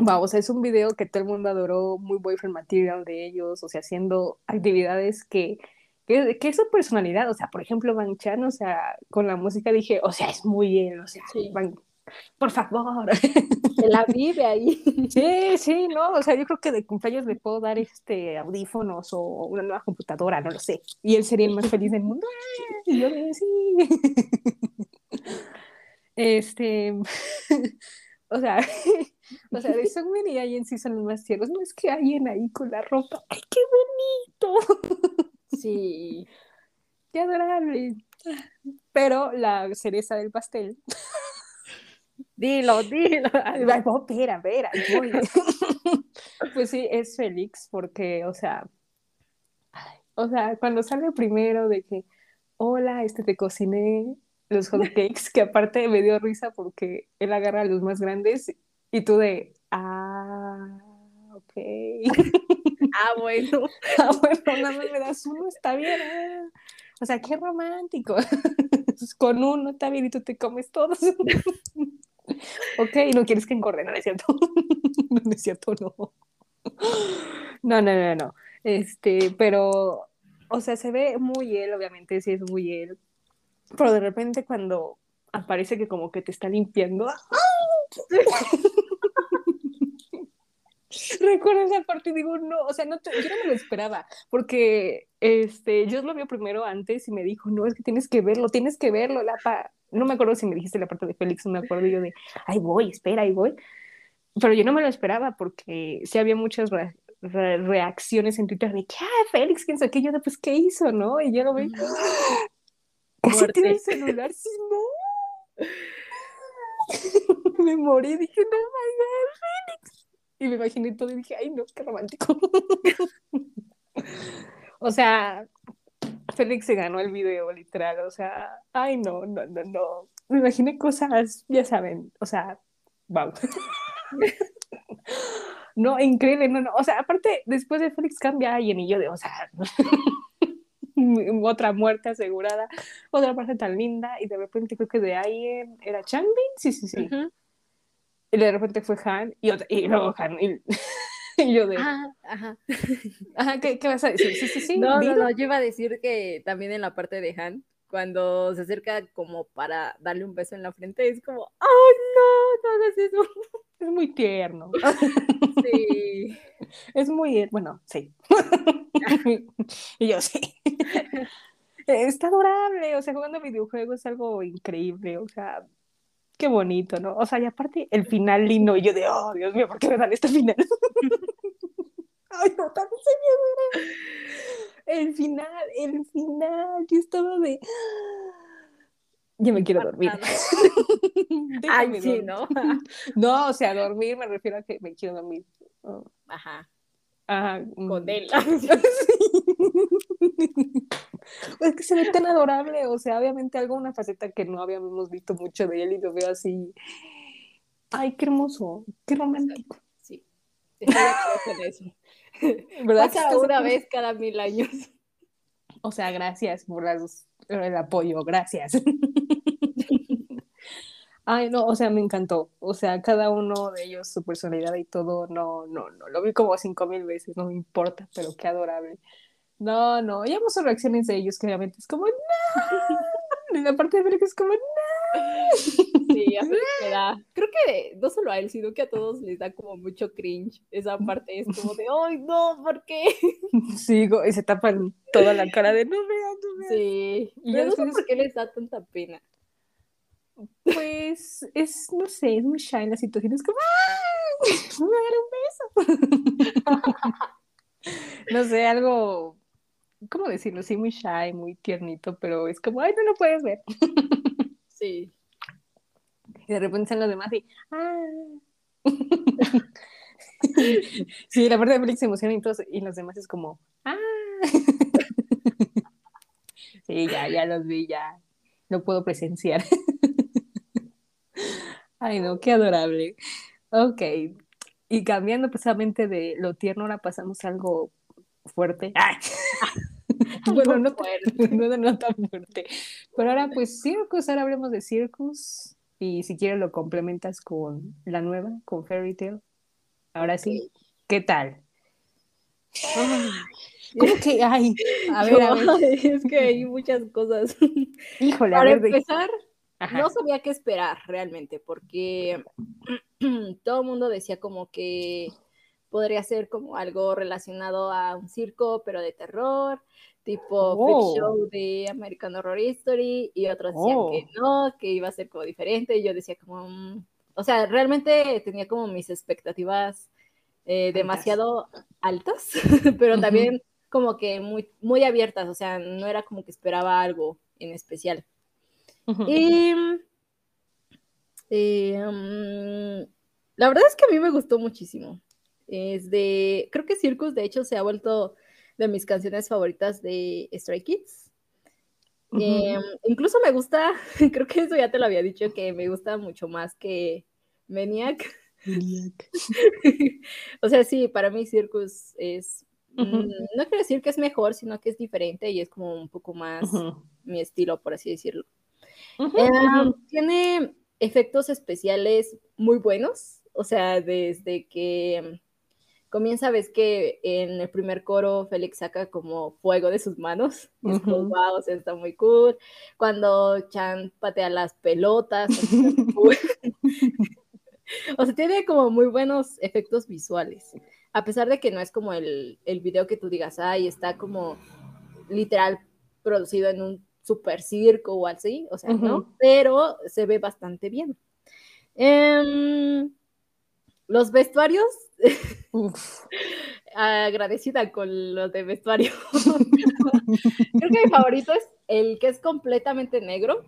Speaker 1: wow, o sea, es un video que todo el mundo adoró, muy boyfriend material de ellos, o sea, haciendo actividades que, que, que es su personalidad, o sea, por ejemplo, Van Chan, o sea, con la música dije, o sea, es muy él, o sea,
Speaker 2: Sí.
Speaker 1: Van- por favor.
Speaker 2: Se la vive ahí. (laughs)
Speaker 1: Sí, sí, no, o sea, yo creo que de cumpleaños le puedo dar este audífonos o una nueva computadora, no lo sé. Y él sería el más feliz del mundo. (laughs) Y yo sí. (laughs) Este, o sea, o sea, de Sungmin y Ayen sí son los más tiernos. No es que Ayen ahí con la ropa. ¡Ay, qué bonito! (laughs)
Speaker 2: Sí.
Speaker 1: ¡Qué adorable! Pero la cereza del pastel
Speaker 2: Dilo, dilo. (laughs)
Speaker 1: No, espera, espera. (laughs) Pues sí, es Félix, porque, o sea, o sea, cuando sale primero de que, hola, este te cociné los hotcakes, que aparte me dio risa porque él agarra a los más grandes y tú de, ah, ok. (laughs)
Speaker 2: Ah, bueno. (laughs)
Speaker 1: Ah, bueno, nada más me das uno, está bien. ah. O sea, qué romántico. (laughs) Con uno está bien y tú te comes todos. ok, no quieres que engorde, no, es cierto. no, no es cierto, no. No, no, no, no. Este, pero, o sea, se ve muy él, obviamente, sí es muy él. Pero de repente cuando aparece que como que te está limpiando. (laughs) Recuerdo esa parte y digo, no, o sea, no te- yo no me lo esperaba, porque este, yo lo vio primero antes y me dijo, no, es que tienes que verlo, tienes que verlo, Lapa. No me acuerdo si me dijiste la parte de Félix, no me acuerdo yo de, ahí voy, espera, ahí voy. Pero yo no me lo esperaba porque sí había muchas re- re- reacciones en Twitter de ah, Félix, quién sabe qué, yo de, pues, ¿qué hizo, no? Y yo lo vi, (gasps) casi tiene el celular, sí, no. (laughs) me morí, dije, no, my God, Félix. Y me imaginé todo y dije, ay, no, qué romántico. (laughs) o sea, Félix se ganó el video, literal. O sea, ay, no, no, no, no. Me imaginé cosas, ya saben, o sea, wow. (laughs) no, increíble, no, no. O sea, aparte, después de Félix cambia a alguien y de, o sea, (laughs) otra muerte asegurada, otra parte tan linda, y de repente creo que de alguien era Changbin, sí, sí, sí. Y de repente fue Han y, otra- y luego Han. Y, (laughs) y yo de,
Speaker 2: Ah, ajá.
Speaker 1: ajá, ¿qué, qué vas a decir? Sí, sí, sí.
Speaker 2: No, no, no, yo iba a decir que también en la parte de Han, cuando se acerca como para darle un beso en la frente, es como, ¡ay, no! No hagas eso.
Speaker 1: Es muy tierno. (laughs)
Speaker 2: Sí.
Speaker 1: Es muy, bueno, sí. y (laughs) yo sí. Está adorable, o sea, jugando videojuegos es algo increíble, o sea, qué bonito, ¿no? O sea, y aparte el final lindo, y yo de, oh, Dios mío, ¿por qué me dan este final? (laughs) Ay, no, también se me duele. El final, el final, yo estaba de... Ya me quiero dormir. (laughs)
Speaker 2: Ay, sí. ¿no? (laughs)
Speaker 1: No, o sea, dormir me refiero a que me quiero dormir. Oh,
Speaker 2: Ajá.
Speaker 1: ajá,
Speaker 2: Con
Speaker 1: mm.
Speaker 2: él. (laughs)
Speaker 1: Es que se ve tan adorable, o sea, obviamente algo, una faceta que no habíamos visto mucho de él y lo veo así. Ay, qué hermoso, qué romántico.
Speaker 2: Sí. Estoy de eso.
Speaker 1: ¿Verdad?
Speaker 2: Pasa una vez cada mil años.
Speaker 1: O sea, gracias por las- el apoyo, gracias. (laughs) Ay, no, o sea, me encantó. O sea, cada uno de ellos, su personalidad y todo, no, no, no. Lo vi como cinco mil veces, no me importa, pero qué adorable. No, no, y sus reacciones de ellos, que obviamente es como, no. Y la parte de Félix es como, no. (laughs)
Speaker 2: Sí, a le (laughs) da. Creo que no solo a él, sino que a todos les da como mucho cringe. Esa parte es como de, ¡ay, no! ¿Por qué? (laughs)
Speaker 1: Sí, y se tapan toda la cara de, no vean, no vean.
Speaker 2: Sí.
Speaker 1: Y
Speaker 2: yo no sé por qué les da tanta pena.
Speaker 1: Pues es, no sé, es muy shy la situación. Es como, ¡ay! Me dar un beso. no sé, algo, ¿cómo decirlo? Sí, muy shy, muy tiernito, pero es como, ay, no lo puedes ver.
Speaker 2: Sí.
Speaker 1: Y de repente están los demás y, ¡ah! (laughs) sí, la parte de Félix se emociona y, todos, y los demás es como, ¡ah! (laughs) sí, ya, ya los vi, ya. No puedo presenciar. (laughs) Ay, no, qué adorable. Ok. Y cambiando precisamente de lo tierno, ahora pasamos algo fuerte. ¡Ay! (laughs) bueno, no,
Speaker 2: fuerte. (laughs)
Speaker 1: no, no tan fuerte. Pero ahora, pues, Circus, ahora hablemos de Circus. Y si quieres lo complementas con la nueva, con Fairy Tail. Ahora sí, ¿qué tal? ¿Cómo que? Ay, a ver, a ver. (laughs)
Speaker 2: Es que hay muchas cosas.
Speaker 1: Híjole, a
Speaker 2: Para
Speaker 1: ver. de-
Speaker 2: empezar,
Speaker 1: Ajá.
Speaker 2: no sabía qué esperar realmente, porque (clears throat) todo el mundo decía como que podría ser como algo relacionado a un circo, pero de terror, tipo
Speaker 1: Oh.
Speaker 2: Freak Show de American Horror Story, y otros decían
Speaker 1: Oh.
Speaker 2: que no, que iba a ser como diferente, y yo decía como, mm, o sea, realmente tenía como mis expectativas eh,
Speaker 1: Altas.
Speaker 2: demasiado altas, (laughs) pero también como que muy, muy abiertas, o sea, no era como que esperaba algo en especial.
Speaker 1: Ujú.
Speaker 2: Y eh, mm, la verdad es que a mí me gustó muchísimo. Es de, creo que Circus de hecho se ha vuelto de mis canciones favoritas de Stray Kids. Eh, incluso me gusta, (laughs) creo que eso ya te lo había dicho, que me gusta mucho más que Maniac. (laughs) o sea, sí, para mí Circus es, mm, no quiero decir que es mejor, sino que es diferente y es como un poco más mi estilo, por así decirlo. Eh,
Speaker 1: ujú.
Speaker 2: tiene efectos especiales muy buenos, o sea, desde que comienza, ves que en el primer coro Félix saca como fuego de sus manos, (laughs) es como, wow, o sea, está muy cool. Cuando Chan patea las pelotas, (laughs) (laughs) o sea, tiene como muy buenos efectos visuales, a pesar de que no es como el, el video que tú digas, ay, está como literal producido en un super circo o así, o sea, ¿no? Pero se ve bastante bien. Em, los vestuarios,
Speaker 1: Uf.
Speaker 2: agradecida con los de vestuario. (laughs) Creo que mi favorito es el que es completamente negro.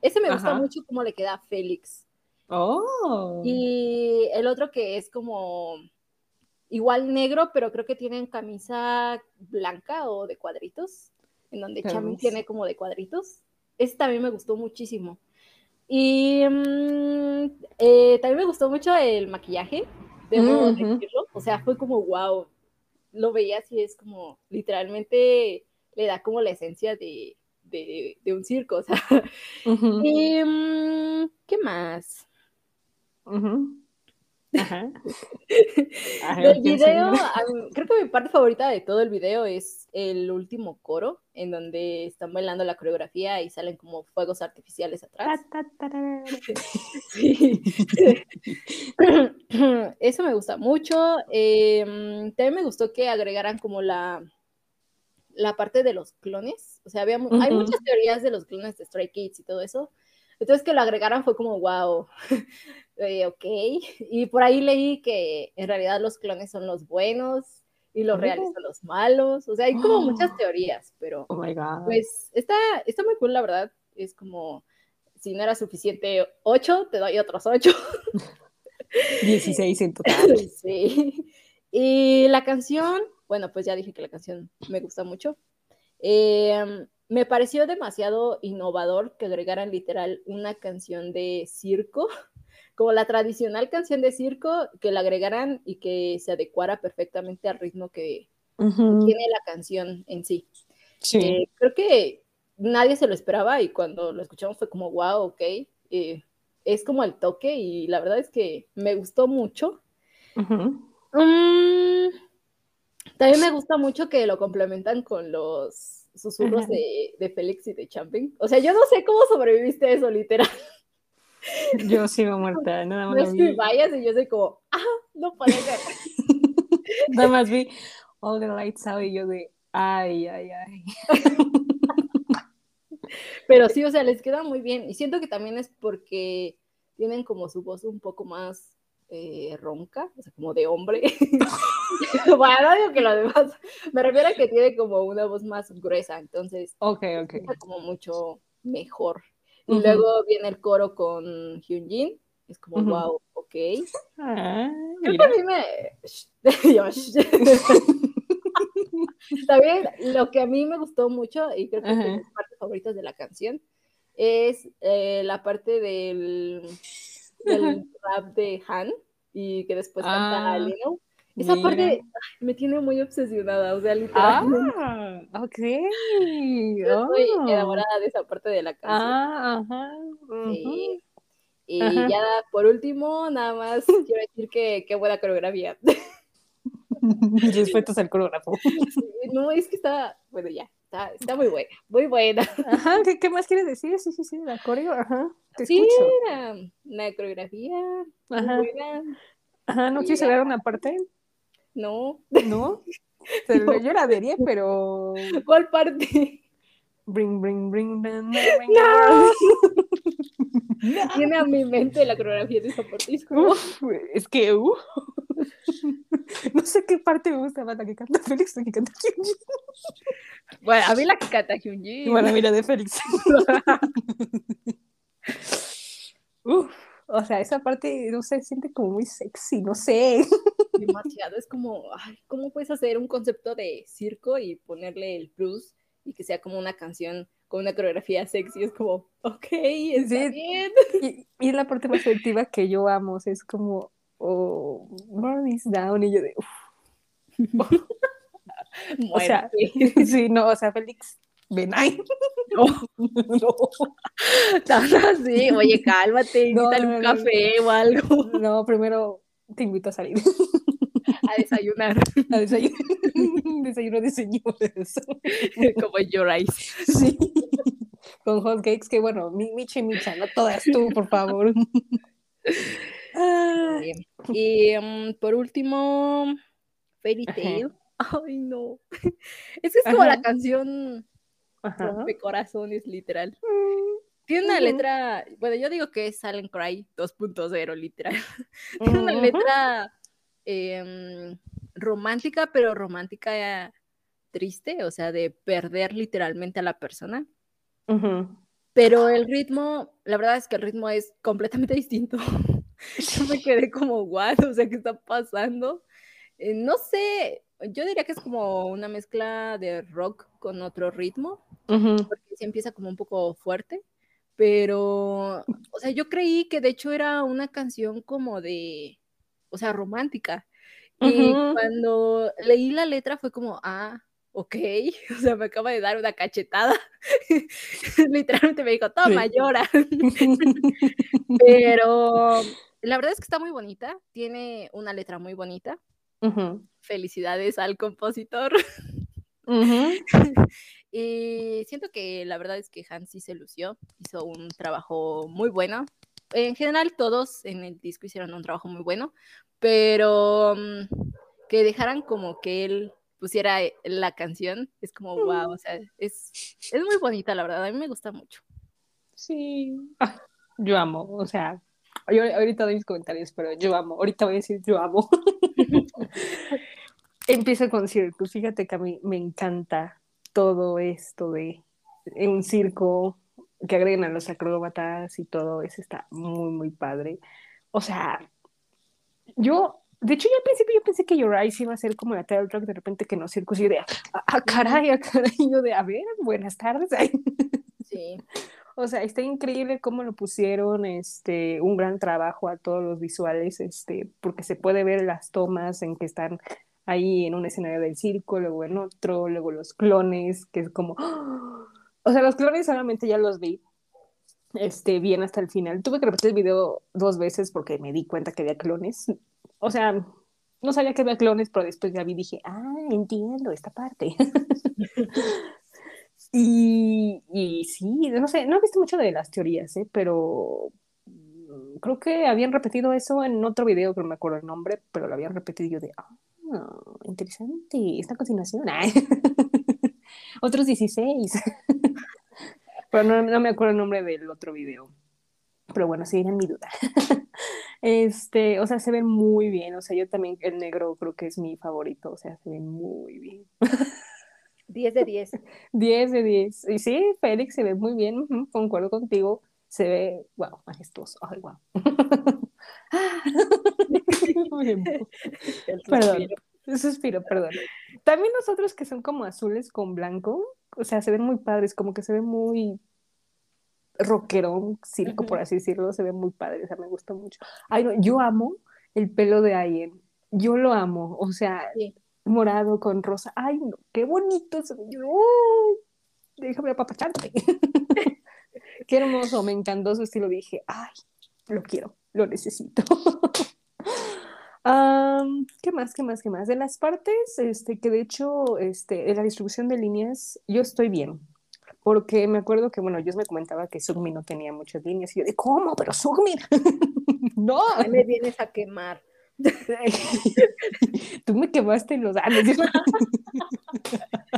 Speaker 2: Ese me gusta
Speaker 1: Ajá.
Speaker 2: mucho cómo le queda a Félix.
Speaker 1: Oh.
Speaker 2: Y el otro que es como igual negro, pero creo que tienen camisa blanca o de cuadritos, en donde Chami tiene como de cuadritos. Ese también me gustó muchísimo. Y mm, eh, también me gustó mucho el maquillaje, debo
Speaker 1: Ujú.
Speaker 2: decirlo. O sea, fue como wow. Lo veía así, es como literalmente le da como la esencia de, de, de un circo. O sea, (laughs) y, mm, ¿qué más?
Speaker 1: Ajá. (laughs) Ajá, ¿quieres
Speaker 2: video, mí- creo que mi parte favorita de todo el video es el último coro, en donde están bailando la coreografía y salen como fuegos artificiales atrás. (laughs) Sí. (laughs) Eso me gusta mucho. Eh, también me gustó que agregaran como la, la parte de los clones. O sea, había, mu- hay
Speaker 1: Ujú.
Speaker 2: muchas teorías de los clones de Stray Kids y todo eso. Entonces que lo agregaran fue como, wow, eh, ok. (laughs) Y por ahí leí que en realidad los clones son los buenos y los reales son los malos. O sea, hay como muchas
Speaker 1: Oh. (gasps)
Speaker 2: teorías, pero
Speaker 1: Oh my God.
Speaker 2: pues está, está muy cool, la verdad. Es como, si no era suficiente 8, te doy otros 8.
Speaker 1: 16 (laughs) en total. (laughs)
Speaker 2: sí. Y la canción, bueno, pues ya dije que la canción me gusta mucho. Eh, me pareció demasiado innovador que agregaran literal una canción de circo, como la tradicional canción de circo, que la agregaran y que se adecuara perfectamente al ritmo que
Speaker 1: Ujú.
Speaker 2: tiene la canción en sí.
Speaker 1: Sí.
Speaker 2: Eh, creo que nadie se lo esperaba y cuando lo escuchamos fue como, wow, ok. eh, es como el toque y la verdad es que me gustó mucho. Mm, también me gusta mucho que lo complementan con los susurros de, de Félix y de Champing. O sea, yo no sé cómo sobreviviste a eso, literal.
Speaker 1: Yo sigo muerta, (laughs) nada más
Speaker 2: No es que vayas y yo soy como, ah, no puede ser. (laughs)
Speaker 1: Nada más vi All the Lights Out y yo de ay, ay, ay. (laughs)
Speaker 2: Pero sí, o sea, les queda muy bien. Y siento que también es porque tienen como su voz un poco más eh, ronca, o sea, como de hombre. bueno, no digo que lo demás. Me refiero a que tiene como una voz más gruesa, entonces
Speaker 1: Ok, ok.
Speaker 2: está como mucho mejor. Y luego viene el coro con Hyunjin. Es como, wow, ok.
Speaker 1: Ah,
Speaker 2: Creo que a mí me. (laughs) (laughs) También lo que a mí me gustó mucho, y creo que es de
Speaker 1: Ajá.
Speaker 2: mis partes favoritas de la canción, es eh, la parte del, del (laughs) rap de Han y que después canta
Speaker 1: Ah,
Speaker 2: Leno. Esa
Speaker 1: mira.
Speaker 2: parte me tiene muy obsesionada, o sea, literalmente.
Speaker 1: Ah, ok. (laughs)
Speaker 2: Yo estoy
Speaker 1: Oh.
Speaker 2: enamorada de esa parte de la canción.
Speaker 1: Ah, ajá.
Speaker 2: Sí. Y
Speaker 1: Ajá.
Speaker 2: ya por último, nada más (laughs) quiero decir que qué buena coreografía.
Speaker 1: Mis (laughs) respetos al coreógrafo.
Speaker 2: No, es que está, bueno, ya, está, está muy buena, muy buena.
Speaker 1: Ajá, ¿qué, qué más quieres decir? Sí, sí, sí, la coreo, ajá. Te
Speaker 2: Sí,
Speaker 1: escucho.
Speaker 2: una coreografía muy
Speaker 1: Ajá.
Speaker 2: buena.
Speaker 1: Ajá, ¿no
Speaker 2: Y
Speaker 1: quieres agregar una parte?
Speaker 2: No,
Speaker 1: ¿No? (laughs) Se lo- yo la vería, pero
Speaker 2: ¿cuál parte?
Speaker 1: bring, bring, bring, bring, bring world. (laughs)
Speaker 2: Tiene a mi mente la coreografía de esa parte. es como,
Speaker 1: Uf, es que uh. (laughs) no sé qué parte me gusta más, la que canta Félix o la que canta Hyunjin.
Speaker 2: Bueno, a mí la que canta Hyunjin.
Speaker 1: Bueno, mira, de Félix. Uf, o sea, esa parte, no sé, siente como muy sexy, no sé.
Speaker 2: Demasiado. Es como, ay, ¿cómo puedes hacer un concepto de circo y ponerle el plus y que sea como una canción con una coreografía sexy? Es como, ok, está
Speaker 1: Sí.
Speaker 2: bien.
Speaker 1: Y, y es la parte más efectiva que yo amo, o sea, es como, oh, burn this down, y yo de, uf, (laughs) o sea, (laughs) sí, no, o sea, Félix, ven ahí. (laughs)
Speaker 2: No,
Speaker 1: No,
Speaker 2: tan así, oye, cálmate,
Speaker 1: No,
Speaker 2: invítale
Speaker 1: no,
Speaker 2: un
Speaker 1: no.
Speaker 2: café o algo
Speaker 1: no, primero te invito a salir (laughs)
Speaker 2: a desayunar,
Speaker 1: a desayuno, (laughs) desayuno de señores. (laughs)
Speaker 2: como Eyes.
Speaker 1: Sí. Con hot cakes, que bueno, mi, Micha y Micha, no todas tú, por favor. Ah,
Speaker 2: Bien. Y mm, por último, Fairy. Tail. Ay, no. Es que es como
Speaker 1: Ajá.
Speaker 2: la canción
Speaker 1: Ajá.
Speaker 2: rompecorazones, literal. Tiene una
Speaker 1: Ujú.
Speaker 2: letra, bueno, yo digo que es Silent Cry 2.0, literal. (laughs) Tiene una letra em, romántica, pero romántica triste, o sea, de perder literalmente a la persona.
Speaker 1: Ujú.
Speaker 2: Pero el ritmo, la verdad es que el ritmo es completamente (laughs) distinto. Yo me quedé como, what, o sea, ¿qué está pasando? Eh, no sé, yo diría que es como una mezcla de rock con otro ritmo, porque sí empieza como un poco fuerte, pero, o sea, yo creí que de hecho era una canción como de, o sea, romántica. Y
Speaker 1: Ujú.
Speaker 2: cuando leí la letra fue como, ah, ok, (laughs) o sea, me acaba de dar una cachetada. (laughs) Literalmente me dijo, toma, llora. (laughs) Pero la verdad es que está muy bonita, tiene una letra muy bonita. Felicidades al compositor.
Speaker 1: Ujú. (laughs)
Speaker 2: Y siento que la verdad es que Hans sí se lució, hizo un trabajo muy bueno. En general todos en el disco hicieron un trabajo muy bueno, pero mm, que dejaran como que él pusiera eh, la canción, es como wow, o sea, es, es muy bonita la verdad, a mí me gusta mucho.
Speaker 1: Sí. Ah, yo amo, o sea, yo ahorita doy mis comentarios, pero yo amo. Ahorita voy a decir yo amo. (laughs) (laughs) Empiezo con circo. Fíjate que a mí me encanta todo esto de un circo que agreguen a los acróbatas y todo eso está muy, muy padre. O sea, yo, de hecho, yo al principio yo pensé que Your Eyes iba a ser como la Terror Truck, de repente que no circus, y yo de, ah, ah, caray, ah, caray, yo de, a ver, buenas tardes. (laughs)
Speaker 2: Sí,
Speaker 1: O sea, está increíble cómo lo pusieron, este, un gran trabajo a todos los visuales, este, porque se puede ver las tomas en que están ahí en un escenario del circo, luego en otro, luego los clones, que es como, ¡ah! o sea, los clones solamente ya los vi, este, bien hasta el final. Tuve que repetir el video dos veces porque me di cuenta que había clones. O sea, no sabía que había clones, pero después ya vi y dije, ah, entiendo esta parte. (laughs) (laughs) y, y sí, no sé, no he visto mucho de las teorías, ¿eh? pero mm, creo que habían repetido eso en otro video, que no me acuerdo el nombre, pero lo habían repetido yo de, ah, interesante, esta continuación. Ay. (laughs) Otros 16. (laughs) pero no, no me acuerdo el nombre del otro video. Pero bueno, sí, era mi duda. (laughs) Este, o sea, se ven muy bien. O sea, yo también el negro creo que es mi favorito. O sea, se ven muy bien.
Speaker 2: 10 de 10.
Speaker 1: 10 de 10. Y sí, Félix se ve muy bien. Concuerdo contigo. Se ve, wow, majestuoso. Ay, wow. (laughs) (laughs)
Speaker 2: El
Speaker 1: Perdón.
Speaker 2: suspiro.
Speaker 1: Suspiro, perdón. También los otros que son como azules con blanco, o sea, se ven muy padres, como que se ve muy rockerón, circo, por así decirlo, se ve muy padre, o sea, me gusta mucho. Ay, no, yo amo el pelo de Ayen, yo lo amo, o sea,
Speaker 2: Sí.
Speaker 1: morado con rosa, ay, no, qué bonito se ve, yo, déjame apapacharte. (laughs) Qué hermoso, me encantó su estilo, dije, ay, lo quiero, lo necesito. (laughs) Am, ¿qué más? ¿Qué más? ¿Qué más? De las partes, este, que de hecho, este, en la distribución de líneas, yo estoy bien. Porque me acuerdo que, bueno, yo me comentaba que Sugmi no tenía muchas líneas. Y yo de, ¿cómo? Pero Sugmi. (laughs) no.
Speaker 2: Ahí me vienes a quemar. (laughs)
Speaker 1: Tú me quemaste los años.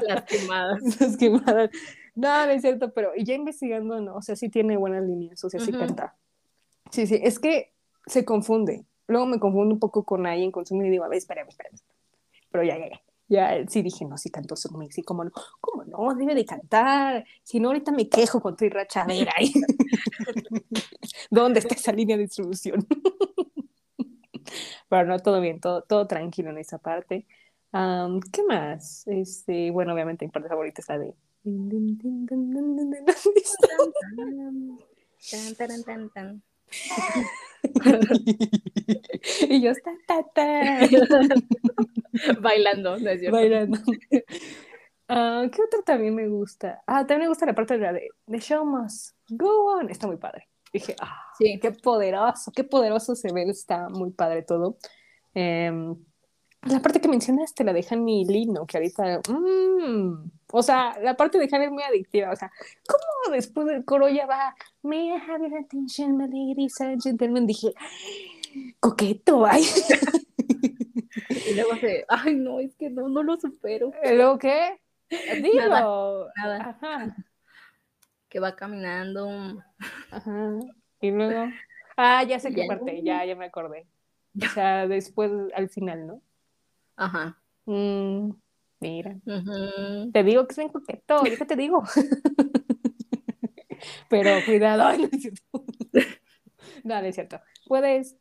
Speaker 2: Las quemadas.
Speaker 1: Las quemadas. No, no es cierto, pero ya investigando, no, o sea, sí tiene buenas líneas, o sea, sí canta. Sí, sí, es que se confunde. Luego me confundo un poco con alguien con Sumi y digo, a ver, espérame, espérame. Pero ya, ya, ya. Ya sí dije, no, sí cantó Sumi, sí, cómo no. ¿Cómo no? Debe de cantar. Si no, ahorita me quejo con tu rachadera ahí. (laughs) ¿Dónde está esa línea de distribución? (laughs) Pero no, todo bien, todo, todo tranquilo en esa parte. Am, ¿qué más? Este, bueno, obviamente mi parte favorita es la de.
Speaker 2: Tan, taran, tan, tan.
Speaker 1: y yo está ta, ta,
Speaker 2: Bailando, ¿no es cierto?
Speaker 1: bailando. Ah, ¿qué otro también me gusta? Ah, también me gusta la parte de la de The Show Must Go On. Está muy padre. Dije, ah,
Speaker 2: Sí.
Speaker 1: qué poderoso, qué poderoso se ve, está muy padre todo. Em, la parte que mencionaste, la de Honey Lino, que ahorita, mm, o sea, la parte de Honey es muy adictiva, o sea, ¿cómo después del coro ya va, May I have your attention, my ladies and gentlemen? Dije, coqueto, ay, (laughs)
Speaker 2: Y luego se, ay, no, es que no, no lo supero.
Speaker 1: ¿luego qué? Dilo.
Speaker 2: nada.
Speaker 1: Ajá,
Speaker 2: Que va caminando.
Speaker 1: ajá, y luego, ah, ya sé qué parte, ya, ya me acordé. O sea, después, al final, ¿no?
Speaker 2: Ajá.
Speaker 1: Mm, mira. Te digo que es bien coqueto, ahorita te digo. (laughs) Pero cuidado, no es cierto. (laughs) No, no es cierto. Puedes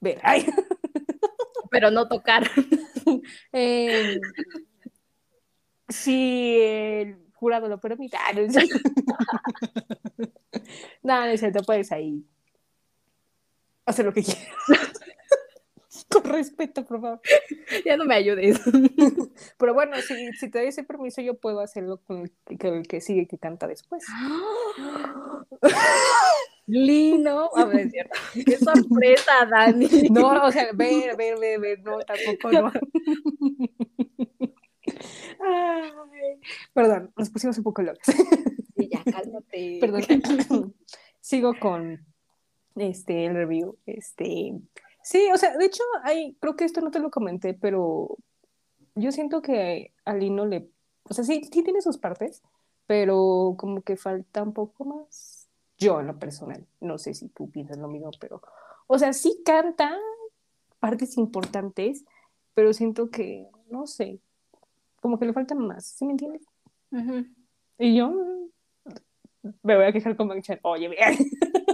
Speaker 1: ver. Ay, (laughs)
Speaker 2: Pero no tocar.
Speaker 1: eh, si el jurado lo permite. No, es cierto. No, no es cierto, puedes ahí hacer lo que quieras. Con respeto, por favor. (laughs)
Speaker 2: ya no me ayudes. (laughs)
Speaker 1: Pero bueno, si, si te doy ese permiso, yo puedo hacerlo con el, que- el que sigue que canta después. (gasps)
Speaker 2: Lino. (laughs) A ver, es cierto. Qué sorpresa, Dani.
Speaker 1: No, o sea, ver, ver, ver, ver, no, tampoco no. Ay, perdón, nos pusimos un poco locos.
Speaker 2: Sí, ya, cálmate.
Speaker 1: Perdón. Sigo con este el review. Este, sí, o sea, de hecho, hay, creo que esto no te lo comenté, pero yo siento que a Lino le, o sea, sí, sí tiene sus partes, pero como que falta un poco más. Yo en lo personal, no sé si tú piensas lo mismo, pero, o sea, sí canta partes importantes, pero siento que, no sé, como que le falta más, ¿sí me entiendes? Y yo me voy a quejar con Bang Chan. Oye, vean. (laughs)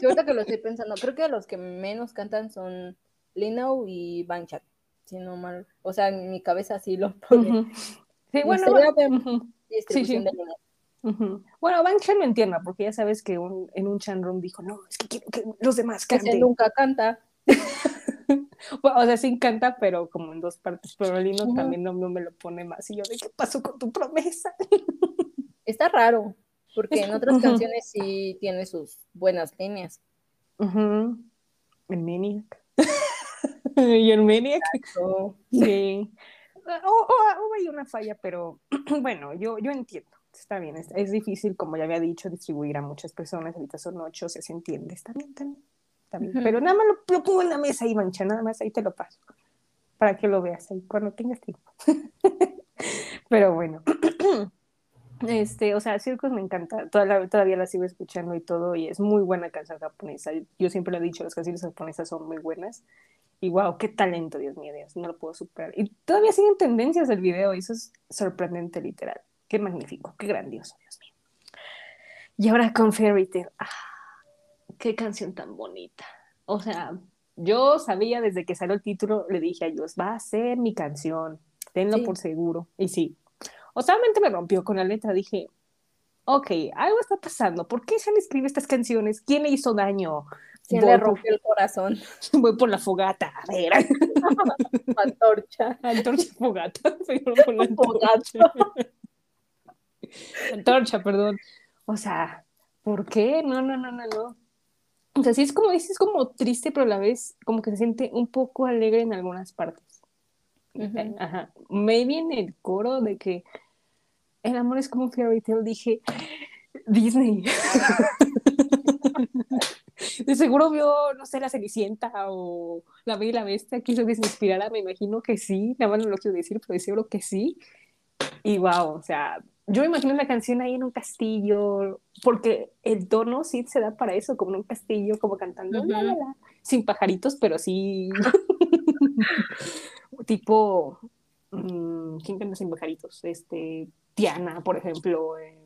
Speaker 2: Sí, ahorita que lo estoy pensando, creo que los que menos cantan son Lino y Banchat. Si no mal. O sea, en mi cabeza sí lo pone.
Speaker 1: Ujú. Sí,
Speaker 2: Me
Speaker 1: bueno, sí.
Speaker 2: de líneas.
Speaker 1: ujú. bueno, Bang Chan lo entiendo, porque ya sabes que un- en un chan room dijo, no, es que quiero que los demás canten.
Speaker 2: nunca canta. (laughs)
Speaker 1: Bueno, o sea, sí canta, pero como en dos partes. Pero Lino
Speaker 2: Ujú.
Speaker 1: también no, no me lo pone más. Y yo, ¿de qué pasó con tu promesa?
Speaker 2: Está raro. Porque en otras canciones sí tiene sus buenas líneas.
Speaker 1: Ujú. El Maniac. (laughs) y el Maniac. Sí. O, o- o hay una falla, pero (clears throat) bueno, yo, yo entiendo. Está bien, es, es difícil, como ya había dicho, distribuir a muchas personas. Ahorita son ocho, o sea, se entiende. Está bien, está bien. está bien.
Speaker 2: Ujú.
Speaker 1: Pero nada más lo, lo pongo en la mesa y mancha, nada más ahí te lo paso. Para que lo veas ahí cuando tengas tiempo. (laughs) pero bueno. (clears throat) Este, o sea, Circus me encanta, toda la- todavía la sigo escuchando y todo, y es muy buena canción japonesa. Yo siempre lo he dicho, las canciones japonesas son muy buenas. Y wow, qué talento, Dios mío, Dios, no lo puedo superar. Y todavía siguen tendencias del video, y eso es sorprendente, literal. Qué magnífico, qué grandioso, Dios mío. Y ahora con Fairy Tail, ah, qué canción tan bonita. O sea, yo sabía desde que salió el título, le dije a Dios, va a ser mi canción, tenlo
Speaker 2: Sí.
Speaker 1: por seguro. Y sí, o sea, solamente me rompió con la letra, dije, ok, algo está pasando, ¿por qué se le escribe estas canciones? ¿Quién le hizo daño?
Speaker 2: ¿Quién
Speaker 1: Voy
Speaker 2: le
Speaker 1: por-
Speaker 2: rompió el corazón? (laughs)
Speaker 1: Voy por la fogata, a ver, (laughs)
Speaker 2: Antorcha.
Speaker 1: antorcha fogata, (laughs) por la antorcha. antorcha, perdón. O sea, ¿por qué? No, no, no, no, no. O sea, sí es como dices, como triste, pero a la vez como que se siente un poco alegre en algunas partes.
Speaker 2: Ujú.
Speaker 1: Ajá. Maybe en el coro de que el amor es como un fairy tale, dije Disney. (laughs) De seguro vio, no sé, la Cenicienta o la Bella y la Bestia, quiso que se inspirara, me imagino que sí, nada más no lo quiero decir, pero seguro que sí. Y wow, o sea, yo me imagino la canción ahí en un castillo, porque el tono sí se da para eso, como en un castillo, como cantando, la, la, la, sin pajaritos, pero sí, (laughs) tipo, mm, ¿quién canta sin pajaritos? Este, Tiana, por ejemplo, eh,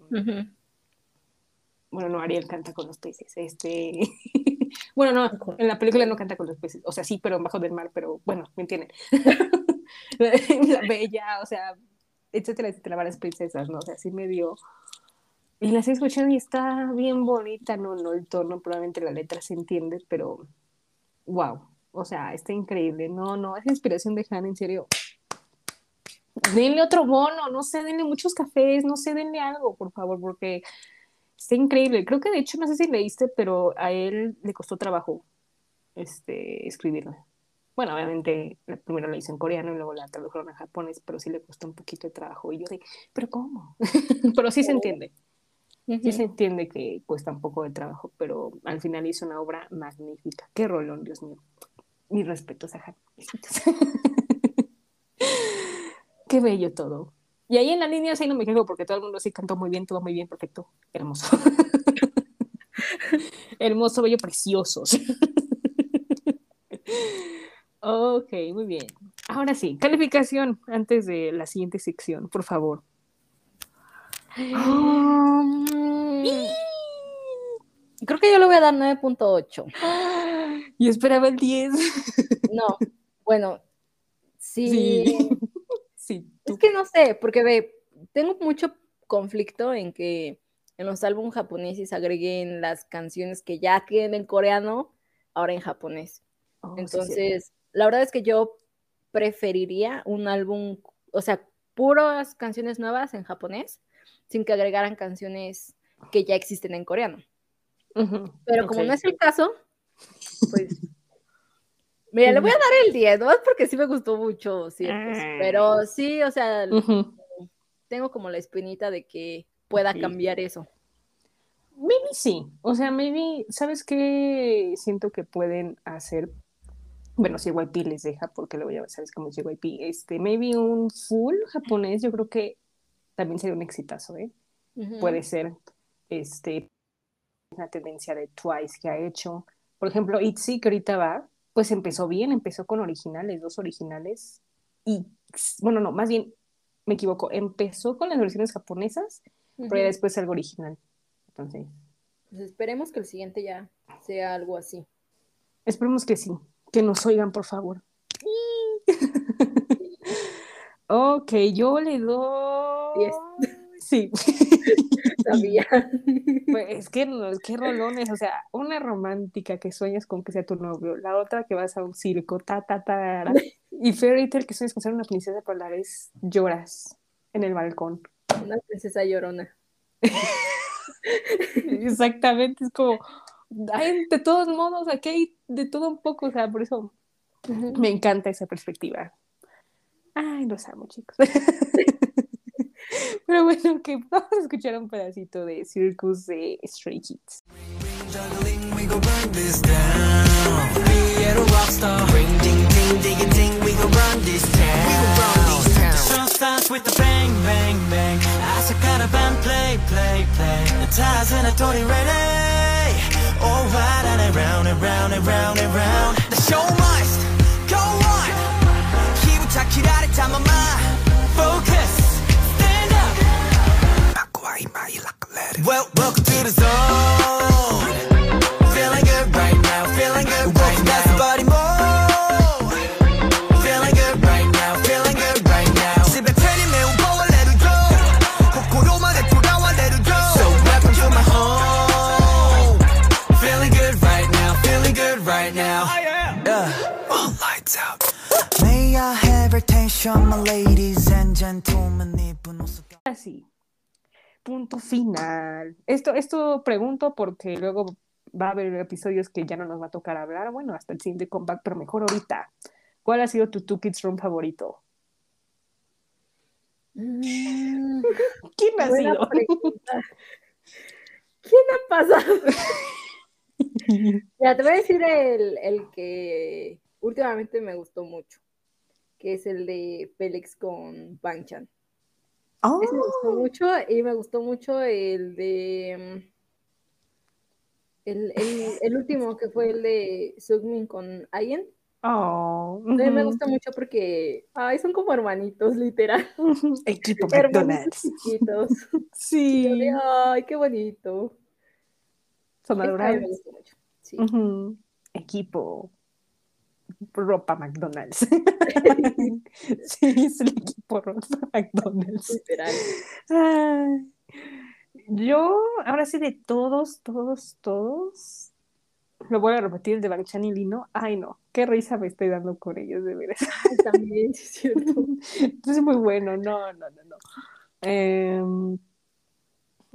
Speaker 1: bueno, no, Ariel canta con los peces, este, (laughs) bueno, no, en la película no canta con los peces, o sea, sí, pero bajo del mar, pero bueno, ¿me entienden? (laughs) la bella, o sea, etcétera, etcétera, varias princesas, ¿no? O sea, sí me dio. Y la estoy escuchando y está bien bonita, no, no el tono, probablemente la letra se entiende, pero wow, o sea, está increíble, no, no, esa inspiración de Han, en serio. Denle otro bono, no sé, denle muchos cafés, no sé, denle algo, por favor, porque está increíble. Creo que de hecho, no sé si leíste, pero a él le costó trabajo este, escribirla. Bueno, obviamente primero la hizo en coreano y luego la tradujeron a japonés, pero sí le costó un poquito de trabajo. Y yo de, ¿pero cómo? (laughs) pero sí se entiende. Sí se entiende que cuesta un poco de trabajo, pero al final hizo una obra magnífica. Qué rolón, Dios mío. Mis respetos a Han. Besitos. (laughs) Qué bello todo. Y ahí en la línea sí no me quejo porque todo el mundo sí cantó muy bien, todo muy bien, perfecto, hermoso. (laughs) Hermoso, bello, preciosos. (laughs) ok, muy bien. Ahora sí, calificación antes de la siguiente sección, por favor. (gasps)
Speaker 2: Creo que yo le voy a dar 9.8.
Speaker 1: Y esperaba el 10.
Speaker 2: No, bueno, sí.
Speaker 1: Sí.
Speaker 2: Es que no sé, porque ve, tengo mucho conflicto en que en los álbumes japoneses agreguen las canciones que ya queden en coreano, ahora en japonés.
Speaker 1: Oh, sí,
Speaker 2: Entonces, la verdad es que yo preferiría un álbum, o sea, puras canciones nuevas en japonés, sin que agregaran canciones que ya existen en coreano. Pero como no es el caso, pues. Mira, le voy a dar el 10, ¿no? Porque sí me gustó mucho, ciertos.
Speaker 1: Ah.
Speaker 2: Pero sí, o sea, tengo como la espinita de que pueda cambiar eso.
Speaker 1: Maybe sí. O sea, maybe, ¿sabes qué? Siento que pueden hacer. Bueno, si JYP les deja, porque luego ya sabes cómo es JYP. Este, maybe un full japonés, yo creo que también sería un exitazo, ¿eh? Puede ser. Este, una tendencia de Twice que ha hecho. Por ejemplo, ITZY, que ahorita va, pues empezó bien, empezó con originales, dos originales. Y, bueno, no, más bien, me equivoco, empezó con las versiones japonesas, pero ya después algo original. Entonces,
Speaker 2: Pues esperemos que el siguiente ya sea algo así.
Speaker 1: Esperemos que sí, que nos oigan, por favor. (laughs) ok, yo le doy.
Speaker 2: Diez. (laughs)
Speaker 1: Sí, (laughs)
Speaker 2: Sabía. (laughs)
Speaker 1: pues es que no, es que rolones, o sea, una romántica que sueñas con que sea tu novio, la otra que vas a un circo, ta, ta, ta, (laughs) y Fairy Tail que sueñas con ser una princesa, pero a la vez lloras en el balcón.
Speaker 2: Una princesa llorona. (laughs)
Speaker 1: Exactamente, es como, hay de todos modos, aquí hay de todo un poco, o sea, por eso me encanta esa perspectiva. Ay, los amo, chicos. Pero bueno, que vamos a escuchar un pedacito de Circus de Stray Kids.
Speaker 4: with the bang, bang, bang. I saw kind of band play, play, play. The ties and I told it ready. All right, and I round and round and round.
Speaker 1: Punto final. Esto, esto pregunto porque luego va a haber episodios que ya no nos va a tocar hablar. Bueno, hasta el siguiente comeback, pero mejor ahorita. ¿Cuál ha sido tu Two Kids Room favorito?
Speaker 2: Mm, (laughs)
Speaker 1: ¿Quién ha sido?
Speaker 2: pregunta. ¿Quién ha pasado? (laughs) Ya te voy a decir el, el que últimamente me gustó mucho, que es el de Félix con Banchan.
Speaker 1: Oh,
Speaker 2: Ese me gustó mucho y me gustó mucho el de mm, el, el- el último que fue el de Sugmin con Ayen.
Speaker 1: oh,
Speaker 2: También me gusta mucho porque ay, son como hermanitos, literal.
Speaker 1: Equipo McDonald's.
Speaker 2: chiquitos. (laughs)
Speaker 1: Sí,
Speaker 2: de, ay, qué bonito.
Speaker 1: son adorables.
Speaker 2: gustó mucho. Sí.
Speaker 1: Ujú. Equipo ropa McDonald's. (laughs) (laughs) sí, es el equipo ropa McDonald's.
Speaker 2: Literal.
Speaker 1: Yo, ahora sí, de todos, todos, todos, lo voy a repetir, el de Banchan y Lino. Ay, no, qué risa me estoy dando con ellos, de veras.
Speaker 2: También, sí es cierto. (laughs)
Speaker 1: Es muy bueno, no, no, no, no. Em,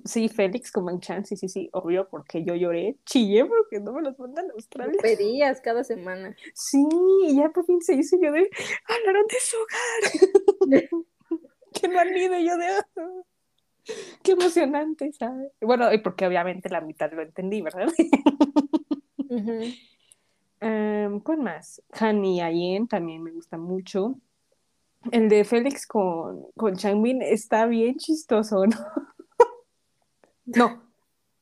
Speaker 1: sí, Félix con Banchan, sí, sí, sí, obvio, porque yo lloré, chillé porque no me los mandan a Australia.
Speaker 2: Pedías cada semana.
Speaker 1: Sí, y ya por fin se hizo yo de, hablaron de su hogar. que no han ido yo de, (laughs) qué emocionante, ¿sabes? Bueno, y porque obviamente la mitad lo entendí, ¿verdad? (laughs)
Speaker 2: Ujú.
Speaker 1: Em, ¿Cuál más? Hani Ayen también me gusta mucho. El de Félix con, con Changbin está bien chistoso, ¿no? No,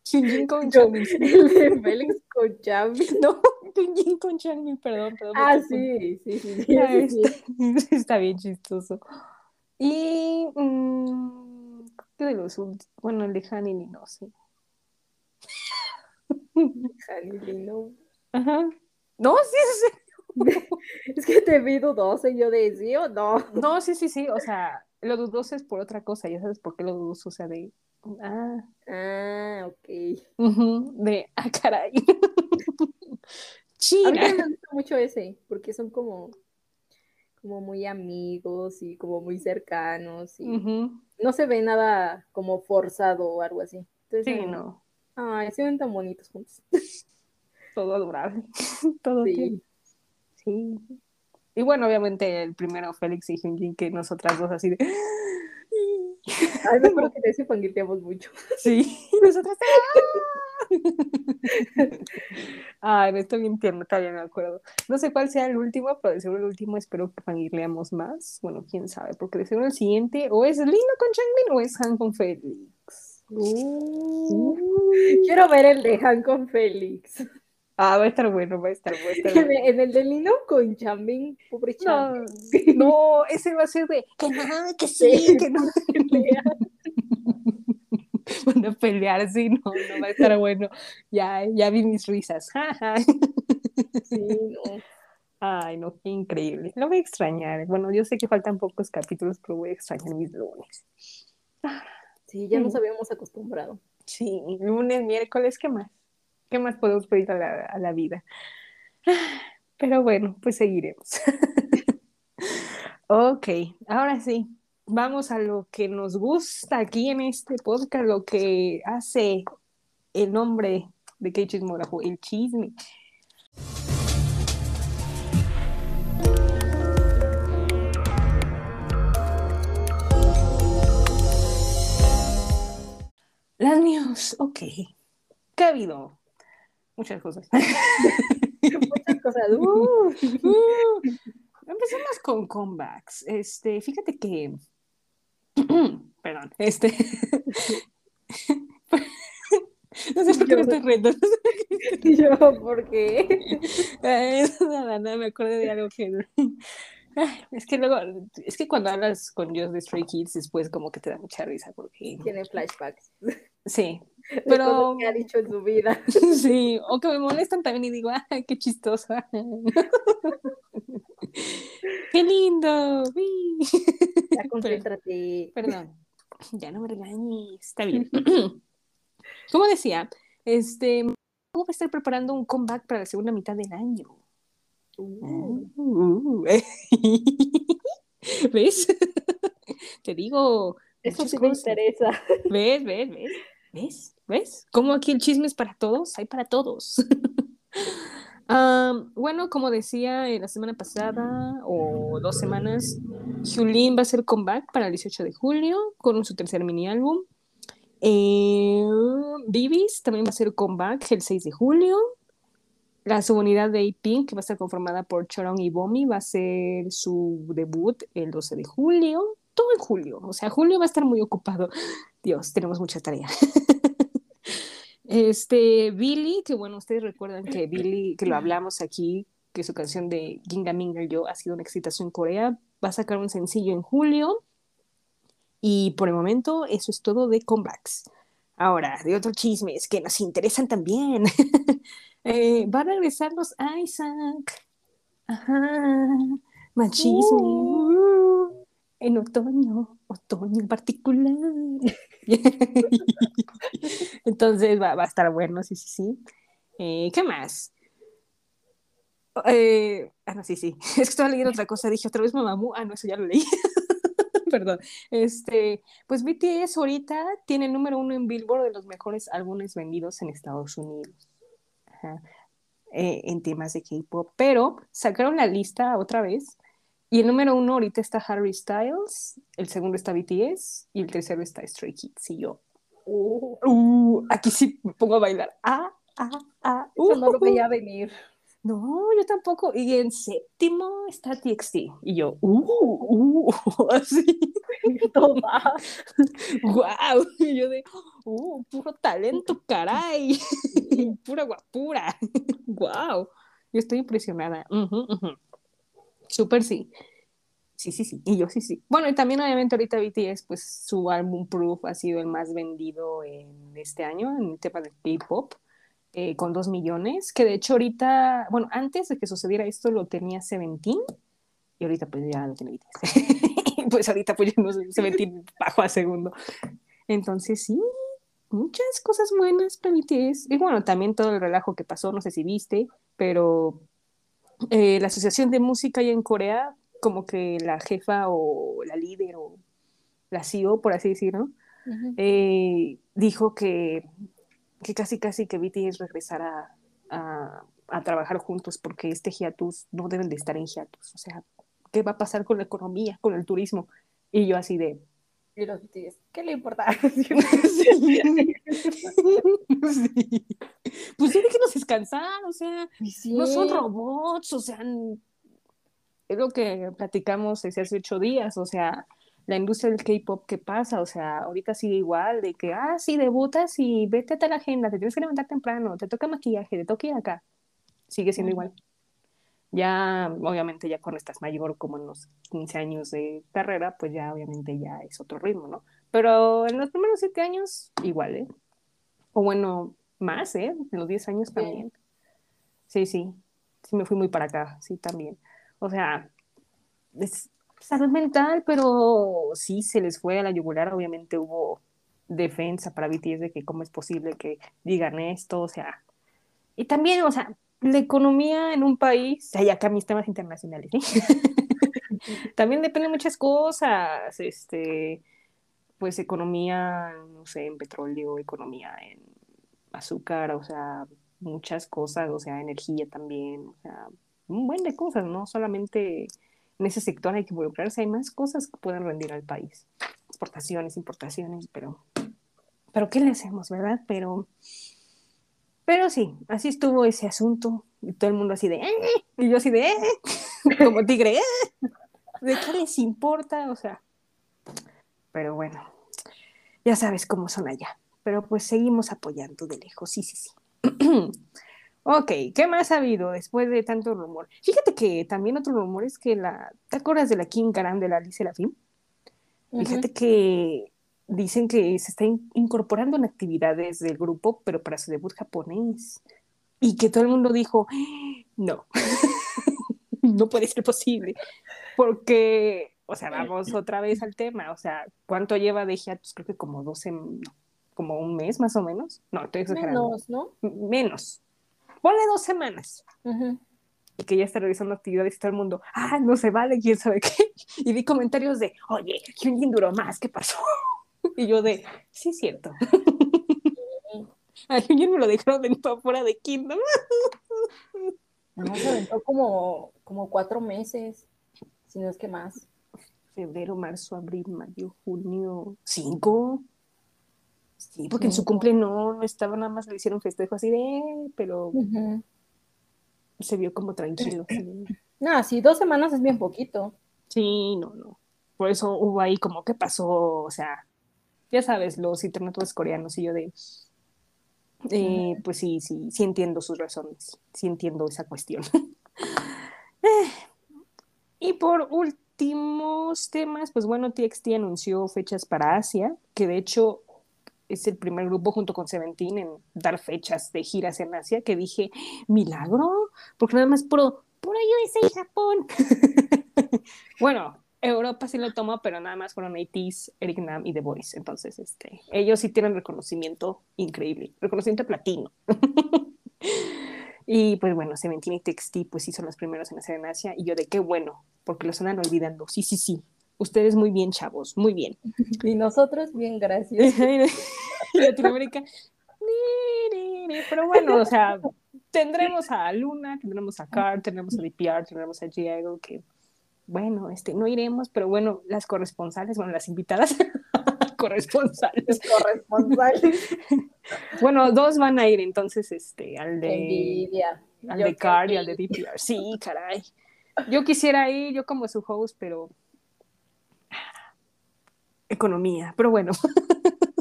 Speaker 1: Shinjin con
Speaker 2: Yo,
Speaker 1: Changbin. (laughs)
Speaker 2: el de Félix con Chavi.
Speaker 1: No, Shinjin con Changbin, perdón, perdón.
Speaker 2: Ah, sí, sí, sí, sí, sí.
Speaker 1: está, (laughs) está bien chistoso. Y mm, ¿qué de los últimos? Bueno, el de Hani ni no sé.
Speaker 2: Jani, no.
Speaker 1: Ajá. No, sí, sí, (laughs)
Speaker 2: Es que te vi dudosa y yo de sí o no.
Speaker 1: sí. No, sí, sí, sí. O sea, lo dudoso es por otra cosa. Ya sabes por qué lo dudoso. O sea, de. Ah,
Speaker 2: Ah, ok.
Speaker 1: de. Ah, caray. (laughs)
Speaker 2: A mí
Speaker 1: China.
Speaker 2: me gusta mucho ese, porque son como, como muy amigos y como muy cercanos y no se ve nada como forzado o algo así. Entonces,
Speaker 1: Sí, no.
Speaker 2: Ay, se ven tan bonitos juntos.
Speaker 1: Todo adorable. (laughs) Todo
Speaker 2: Sí.
Speaker 1: Sí. Y bueno, obviamente el primero, Félix y Hyunjin, que nosotras dos así de.
Speaker 2: Ay, me acuerdo que de ese mucho.
Speaker 1: Sí, y (laughs) nosotras. ¡ah! Ay, me estoy bien tierno, todavía me acuerdo. No sé cuál sea el último, pero de seguro el último espero que fangirleamos más. Bueno, quién sabe, porque de seguro el siguiente o es Lino con Changbin o es Han con Félix.
Speaker 2: Uh, quiero ver el de Han con Félix.
Speaker 1: Ah, va a estar bueno, va a estar, va a estar
Speaker 2: En
Speaker 1: bueno. (laughs)
Speaker 2: en el de Lino con Chambing, pobre
Speaker 1: No,
Speaker 2: Chambing.
Speaker 1: no, ese va a ser de que no, que sí, que no. (laughs) Van a pelear, sí, no, no va a estar bueno. Ya, ya vi mis risas.
Speaker 2: Sí, no.
Speaker 1: Ay, no, qué increíble. Lo voy a extrañar. Bueno, yo sé que faltan pocos capítulos, pero voy a extrañar mis lunes.
Speaker 2: Sí, ya nos habíamos acostumbrado.
Speaker 1: Sí, lunes, miércoles, ¿qué más? ¿Qué más podemos pedir a la, vida? Pero bueno, pues seguiremos. (laughs) Ok, ahora sí. vamos a lo que nos gusta aquí en este podcast, lo que hace el nombre de Kei Chismógrafo, el chisme. Las news, ok. ¿Qué ha habido? Muchas cosas. (laughs)
Speaker 2: Muchas cosas. uh,
Speaker 1: Uh, empecemos con comebacks. Este, fíjate que. (clears throat) Perdón, este. (laughs) (laughs) no sé por qué me estoy riendo.
Speaker 2: y yo, ¿por qué?
Speaker 1: Nada, nada, me acordé de algo que. Es que luego, es que cuando hablas con Just the Stray Kids, después como que te da mucha risa, porque
Speaker 2: Tiene flashbacks.
Speaker 1: Sí,
Speaker 2: de
Speaker 1: Pero-
Speaker 2: cosas que ha dicho en su vida. (laughs)
Speaker 1: sí, o que me molestan también y digo, ay, qué chistosa. (laughs) qué lindo.
Speaker 2: Ya (laughs) concéntrate.
Speaker 1: Perdón, ya no me regañes, está bien. (clears throat) Como decía, este, voy a estar preparando un comeback para la segunda mitad del año.
Speaker 2: Uh,
Speaker 1: Uh, ¿Ves? Te digo.
Speaker 2: eso sí me interesa.
Speaker 1: ¿Ves? ¿Ves? ¿Ves? ¿Ves? ¿Ves? ¿Cómo aquí el chisme es para todos? Hay para todos. Am, (laughs) bueno, como decía eh, la semana pasada o dos semanas, Julín va a hacer comeback para el 18 de julio con su tercer mini álbum. Eh, Bibis también va a hacer comeback el 6 de julio. La subunidad de A-Pink, que va a estar conformada por Chorong y Bomi, va a ser su debut el 12 de julio. Todo en julio. O sea, julio va a estar muy ocupado. Dios, tenemos mucha tarea. (laughs) Este, Billy, que bueno, ustedes recuerdan que Billy, que lo hablamos aquí, que su canción de Ginga Minga Yo ha sido un exitazo en Corea, va a sacar un sencillo en julio. Y por el momento, eso es todo de comebacks. Ahora, de otros chismes que nos interesan también. (laughs) Eh, va a regresar los Isaac. Ajá. Machisme. Uh, en otoño. Otoño en particular. (laughs) Entonces va, va a estar bueno, sí, sí, sí. Eh, ¿qué más? Eh, ah, no, sí, sí. (laughs) Es que estaba leyendo otra cosa. Dije otra vez Mamamoo. Ah, no, eso ya lo leí. (laughs) Perdón. Este, pues BTS ahorita tiene el número uno en Billboard de los mejores álbumes vendidos en Estados Unidos. Ajá. Eh, en temas de K-pop. Pero sacaron la lista otra vez. Y el número uno ahorita está Harry Styles, el segundo está BTS y el tercero está Stray Kids. Y yo,
Speaker 2: Uh,
Speaker 1: uh, aquí sí me pongo a bailar. Ah, ah, ah.
Speaker 2: eso no lo
Speaker 1: uh.
Speaker 2: veía venir.
Speaker 1: No, yo tampoco. Y en séptimo está TXT. Y yo, uh, uh, (laughs) así, (laughs)
Speaker 2: Toma.
Speaker 1: wow. Y yo de, uh, puro talento, caray. (laughs) Pura guapura. wow. Yo estoy impresionada. Ujú, ujú. Súper sí. Sí, sí, sí. Y yo sí, sí. Bueno, y también obviamente ahorita BTS, pues su álbum Proof ha sido el más vendido en este año en el tema de K-pop. eh, con dos millones, que de hecho ahorita, bueno, antes de que sucediera esto lo tenía Seventeen, y ahorita pues ya lo tiene BTS. (laughs) pues ahorita pues ya no Seventeen bajó a segundo. Entonces sí, muchas cosas buenas para BTS. Y bueno, también todo el relajo que pasó, no sé si viste, pero eh, la Asociación de Música allá en Corea, como que la jefa o la líder o la CEO, por así decirlo, eh, dijo que, que casi casi que BTS regresara a, a trabajar juntos porque este hiatus no deben de estar en hiatus. O sea, ¿qué va a pasar con la economía, con el turismo? Y yo así de...
Speaker 2: Y los BTS, ¿qué le importa? (laughs) (laughs) (laughs)
Speaker 1: Sí. (laughs) Pues sí, déjenos descansar, o sea, no son robots, o sea, es lo que platicamos desde hace ocho días, o sea, la industria del K-pop, ¿qué pasa? O sea, ahorita sigue igual, de que, ah, sí, debutas y vete a tal agenda, te tienes que levantar temprano, te toca maquillaje, te toca ir acá, sigue siendo igual. Ya, obviamente, ya cuando estás mayor, como en los 15 años de carrera, pues ya, obviamente, ya es otro ritmo, ¿no? Pero en los primeros siete años, igual, ¿eh? O bueno, más, ¿eh? En los 10 años también. Sí, sí. Sí, me fui muy para acá, sí, también. O sea, es salud mental, pero sí se les fue a la yugular. Obviamente hubo defensa para BTS de que cómo es posible que digan esto, o sea. Y también, o sea, la economía en un país, ya acá mis temas internacionales, ¿eh? (laughs) También depende de muchas cosas, este, pues economía, no sé, en petróleo, economía en azúcar, o sea, muchas cosas, o sea, energía también, o sea, un buen de cosas, no solamente en ese sector hay que involucrarse, hay más cosas que pueden rendir al país, exportaciones, importaciones, pero, pero ¿qué le hacemos, verdad? Pero, pero sí, así estuvo ese asunto, y todo el mundo así de, "Eh", y yo así de, "Eh", (laughs) como tigre, "Eh". ¿de qué les importa? O sea, pero bueno, ya sabes cómo son allá. Pero pues seguimos apoyando de lejos, sí, sí, sí. (clears throat) ok, ¿qué más ha habido después de tanto rumor? Fíjate que también otro rumor es que la... ¿Te acuerdas de la Kim Karan de la Alice Serafín? Fíjate que dicen que se está in- incorporando en actividades del grupo, pero para su debut japonés. Y que todo el mundo dijo, "Ah, no, (laughs) no puede ser posible. Porque, o sea, vamos otra vez al tema. O sea, ¿cuánto lleva de hiatus? Creo que como 12, no, como un mes más o menos. No, estoy exagerando.
Speaker 2: Menos, ¿no?
Speaker 1: Menos. Ponle dos semanas. Y que ya está realizando actividades y todo el mundo, ah, no se vale, quién sabe qué. (laughs) Y vi comentarios de, oye, Hyunjin duró más, ¿qué pasó? (laughs) Y yo de, sí, es cierto. (laughs) A Hyunjin me lo dejaron de fuera de Kingdom.
Speaker 2: No, se aventó como, como cuatro meses, si no es que más.
Speaker 1: Febrero, marzo, abril, mayo, junio, cinco. Sí, porque en su cumple no, no estaba nada más, le hicieron festejo así de, pero se vio como tranquilo. sí.
Speaker 2: No, sí, dos semanas es bien poquito.
Speaker 1: Sí, no, no. Por eso hubo ahí como, ¿qué pasó? O sea, ya sabes, los internautas coreanos y yo de, eh, pues sí, sí, sí entiendo sus razones, sí entiendo esa cuestión. (laughs) Eh, y por últimos temas, pues bueno, TXT anunció fechas para Asia, que de hecho es el primer grupo junto con Seventeen en dar fechas de giras en Asia, que dije, milagro, porque nada más puro, puro USA y Japón. (laughs) bueno, Europa sí lo tomó, pero nada más fueron ATs, Eric Nam y The Voice. Entonces, este, ellos sí tienen reconocimiento increíble, reconocimiento platino. (laughs) y pues bueno, Seventeen y TXT pues sí son los primeros en hacer en Asia. Y yo de qué bueno, porque los andan olvidando. Sí, sí, sí. Ustedes muy bien, chavos, muy bien.
Speaker 2: Y nosotros, bien, gracias. (laughs)
Speaker 1: Y Latinoamérica. ni, ni, ni. Pero bueno, o sea, tendremos a Luna, tendremos a Car, tendremos a DPR, tendremos a Diego, que bueno, este, no iremos, pero bueno, las corresponsales, bueno, las invitadas (laughs) corresponsales.
Speaker 2: Corresponsales. (laughs)
Speaker 1: Bueno, dos van a ir, entonces, este, al de,
Speaker 2: Envidia.
Speaker 1: al
Speaker 2: Yo
Speaker 1: de Car y al de DPR. Sí, caray. Yo quisiera ir, yo como su host, pero economía, pero bueno. (laughs)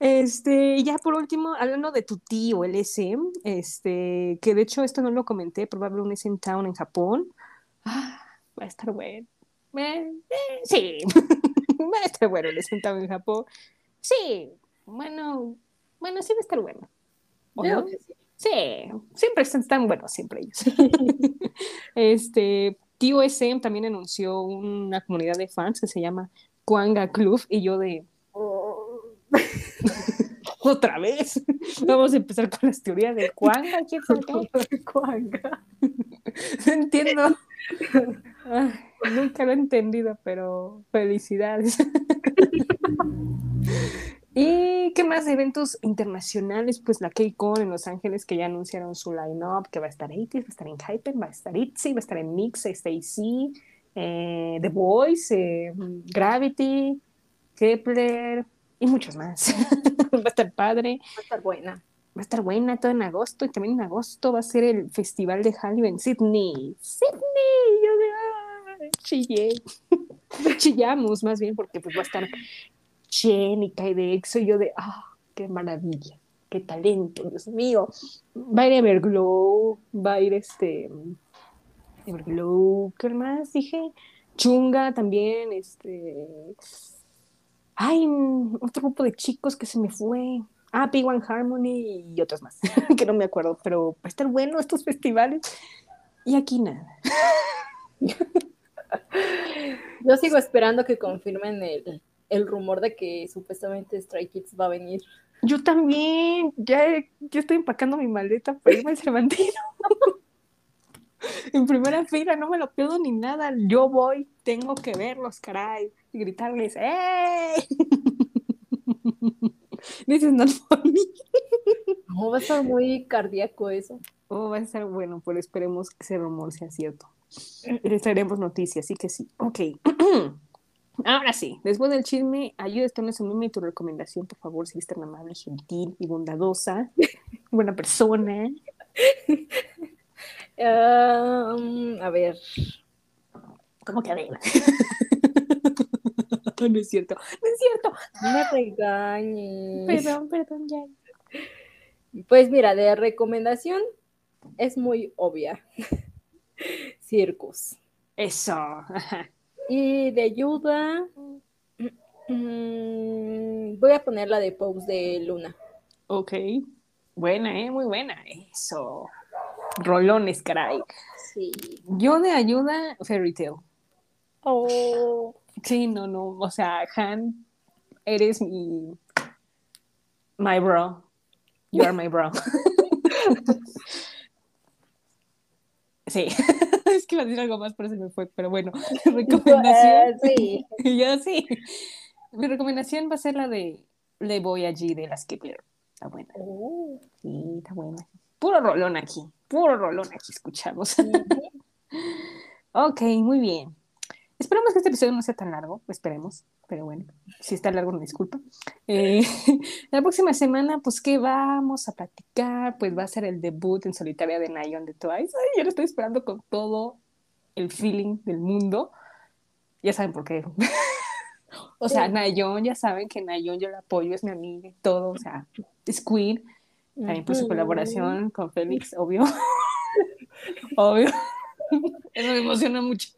Speaker 1: Este, y ya por último, hablando de tu tío, el SM, este, que de hecho esto no lo comenté, haber un SM Town en Japón. Ah, va a estar bueno. Eh, eh, sí, (laughs) (laughs) va a estar bueno SM Town en Japón. Sí, bueno, bueno, sí va a estar bueno.
Speaker 2: Sí.
Speaker 1: Siempre están buenos, siempre ellos. (laughs) este, Tío SM también anunció una comunidad de fans que se llama Kwanga Club y yo de (laughs) otra vez. Vamos a empezar con las teorías de Kwanga, ¿quién sabe qué?
Speaker 2: Cuanga.
Speaker 1: No entiendo. Ay, (laughs) nunca lo he entendido, pero felicidades. (laughs) ¿Y qué más eventos internacionales? Pues la K-Con en Los Ángeles, que ya anunciaron su line-up, que va a estar 80 va a estar en Hypen, va a estar ITZY, va a estar en Mix, Stacy, eh, The Voice, eh, Gravity, Kepler y muchos más. (laughs) va a estar padre.
Speaker 2: Va a estar buena.
Speaker 1: Va a estar buena todo en agosto y también en agosto va a ser el Festival de Hallyu en Sydney. Sydney, yo chillé. (laughs) Chillamos más bien porque pues va a estar Chen y Kai de EXO y yo de ah, qué maravilla, qué talento, Dios mío. Va a ir Everglow, va a ir este Everglow, ¿qué más dije? Chunga también, este Ay, otro grupo de chicos que se me fue. Ah, P1 Harmony y otros más, (laughs) que no me acuerdo, pero va a estar bueno estos festivales. Y aquí nada. (laughs) (laughs)
Speaker 2: Yo sigo esperando que confirmen el, el rumor de que supuestamente Stray Kids va a venir.
Speaker 1: Yo también, ya, ya estoy empacando mi maleta para irme al Cervantino. (laughs) En primera fila, no me lo pierdo ni nada. Yo voy, tengo que verlos, caray. Y gritarles, is not for me.
Speaker 2: No, va a estar muy cardíaco eso.
Speaker 1: Oh, va a estar bueno, pero esperemos que ese rumor sea cierto. Les traeremos noticias, así que sí. Ok. (clears throat) Ahora sí, después del chisme, ayúdame a meme y tu recomendación, por favor, si eres tan amable, gentil y bondadosa, (laughs) buena persona.
Speaker 2: Mm, a ver,
Speaker 1: ¿Cómo que a ver? (laughs) no es cierto, no es cierto.
Speaker 2: no me regañes.
Speaker 1: Perdón, perdón, ya.
Speaker 2: Pues mira, de recomendación es muy obvia. Circus.
Speaker 1: Eso. (laughs)
Speaker 2: Y de ayuda, mm, voy a poner la de Pose de Luna.
Speaker 1: Ok. Buena, ¿eh? Muy buena. Eso. Rolones, caray.
Speaker 2: Sí.
Speaker 1: Yo de ayuda, Fairy Tail.
Speaker 2: Oh,
Speaker 1: Sí, no, no. O sea, Han, eres mi. My bro. You are my bro. (laughs) (laughs) sí. (laughs) es que iba a decir algo más, pero se me fue. Pero bueno, (laughs) (laughs) recomendación.
Speaker 2: Eh, sí.
Speaker 1: Yo sí. Mi recomendación va a ser la de Le Voy allí de las Kepler. Está buena.
Speaker 2: Oh.
Speaker 1: Sí, está buena. Puro rolón aquí. Puro rolón aquí escuchamos. ok, muy bien. Esperamos que este episodio no sea tan largo, esperemos, pero bueno, si está largo, no disculpa. Eh, (laughs) la próxima semana, pues, ¿qué vamos a platicar? Pues va a ser el debut en solitaria de Nayon de Twice. Ay, yo lo estoy esperando con todo el feeling del mundo. Ya saben por qué. (laughs) o sea,
Speaker 2: Sí.
Speaker 1: Nayon, ya saben que Nayon yo la apoyo, es mi amiga y todo, o sea, es queen. También por su colaboración con Félix, obvio. (laughs) obvio. Eso me emociona mucho.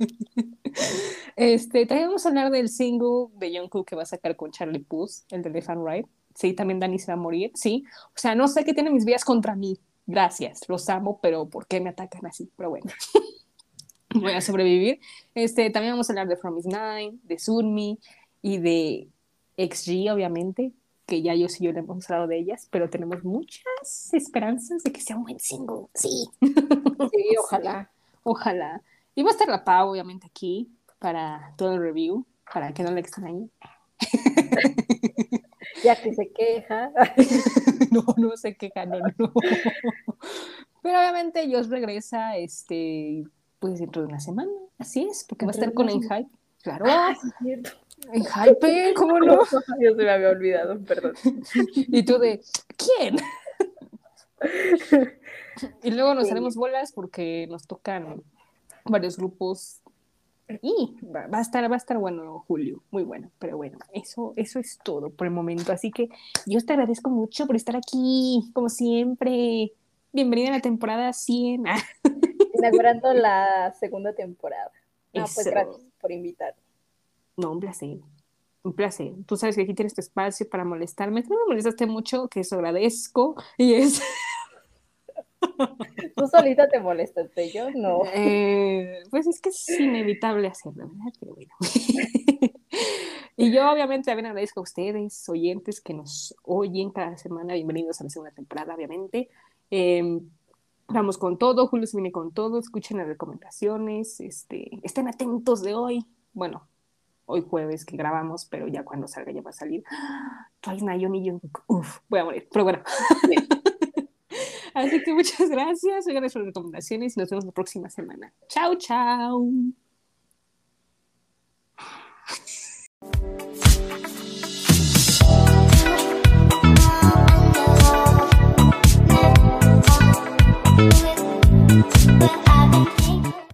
Speaker 1: (laughs) Este, también vamos a hablar del single de Jungkook que va a sacar con Charlie Puth, el de Left and Right. Sí, también Dani se va a morir, sí. O sea, no sé qué tienen mis vías contra mí. Gracias, los amo, pero ¿por qué me atacan así? Pero bueno, (laughs) voy a sobrevivir. Este, también vamos a hablar de From Is Nine, de Sunmi y de XG, obviamente, que ya yo sí yo le hemos hablado de ellas, pero tenemos muchas esperanzas de que sea un buen single. Sí. (laughs)
Speaker 2: Sí, ojalá.
Speaker 1: Ojalá. Y va a estar la Pau, obviamente, aquí para todo el review, para que no le extrañe. (laughs)
Speaker 2: Ya que se queja. (laughs)
Speaker 1: no, no se queja, no, no. Pero obviamente Dios regresa, este, pues dentro de una semana, así es, porque va a estar con Enhype. Claro,
Speaker 2: Ah, sí, cierto.
Speaker 1: Enhype, (laughs) ¿cómo no?
Speaker 2: Yo se me había olvidado, perdón.
Speaker 1: Y tú de, ¿quién? y luego nos
Speaker 2: Sí.
Speaker 1: haremos bolas porque nos tocan varios grupos. Y va, va a estar, va a estar bueno Julio, muy bueno, pero bueno, eso, eso es todo por el momento. Así que yo te agradezco mucho por estar aquí, como siempre. Bienvenida a la temporada 100. Ah, (laughs)
Speaker 2: Inaugurando la segunda temporada. No, pues gracias por invitar.
Speaker 1: No, un placer. Un placer. Tú sabes que aquí tienes tu espacio para molestarme. No me molestaste mucho, que eso agradezco. Y es. (laughs)
Speaker 2: Tú solita te molestaste, yo no.
Speaker 1: Eh, pues es que es inevitable hacerlo, ¿verdad? Pero bueno. (laughs) y yo obviamente también agradezco a ustedes, oyentes que nos oyen cada semana. Bienvenidos a la segunda temporada, obviamente. Eh, vamos con todo, Julio se viene con todo, escuchen las recomendaciones, este, estén atentos de hoy. Bueno, hoy jueves que grabamos, pero ya cuando salga ya va a salir. Twice Nayon y yo, uf, voy a morir, pero bueno. Así que muchas gracias, oigan nuestras recomendaciones y nos vemos la próxima semana. Chao, chao.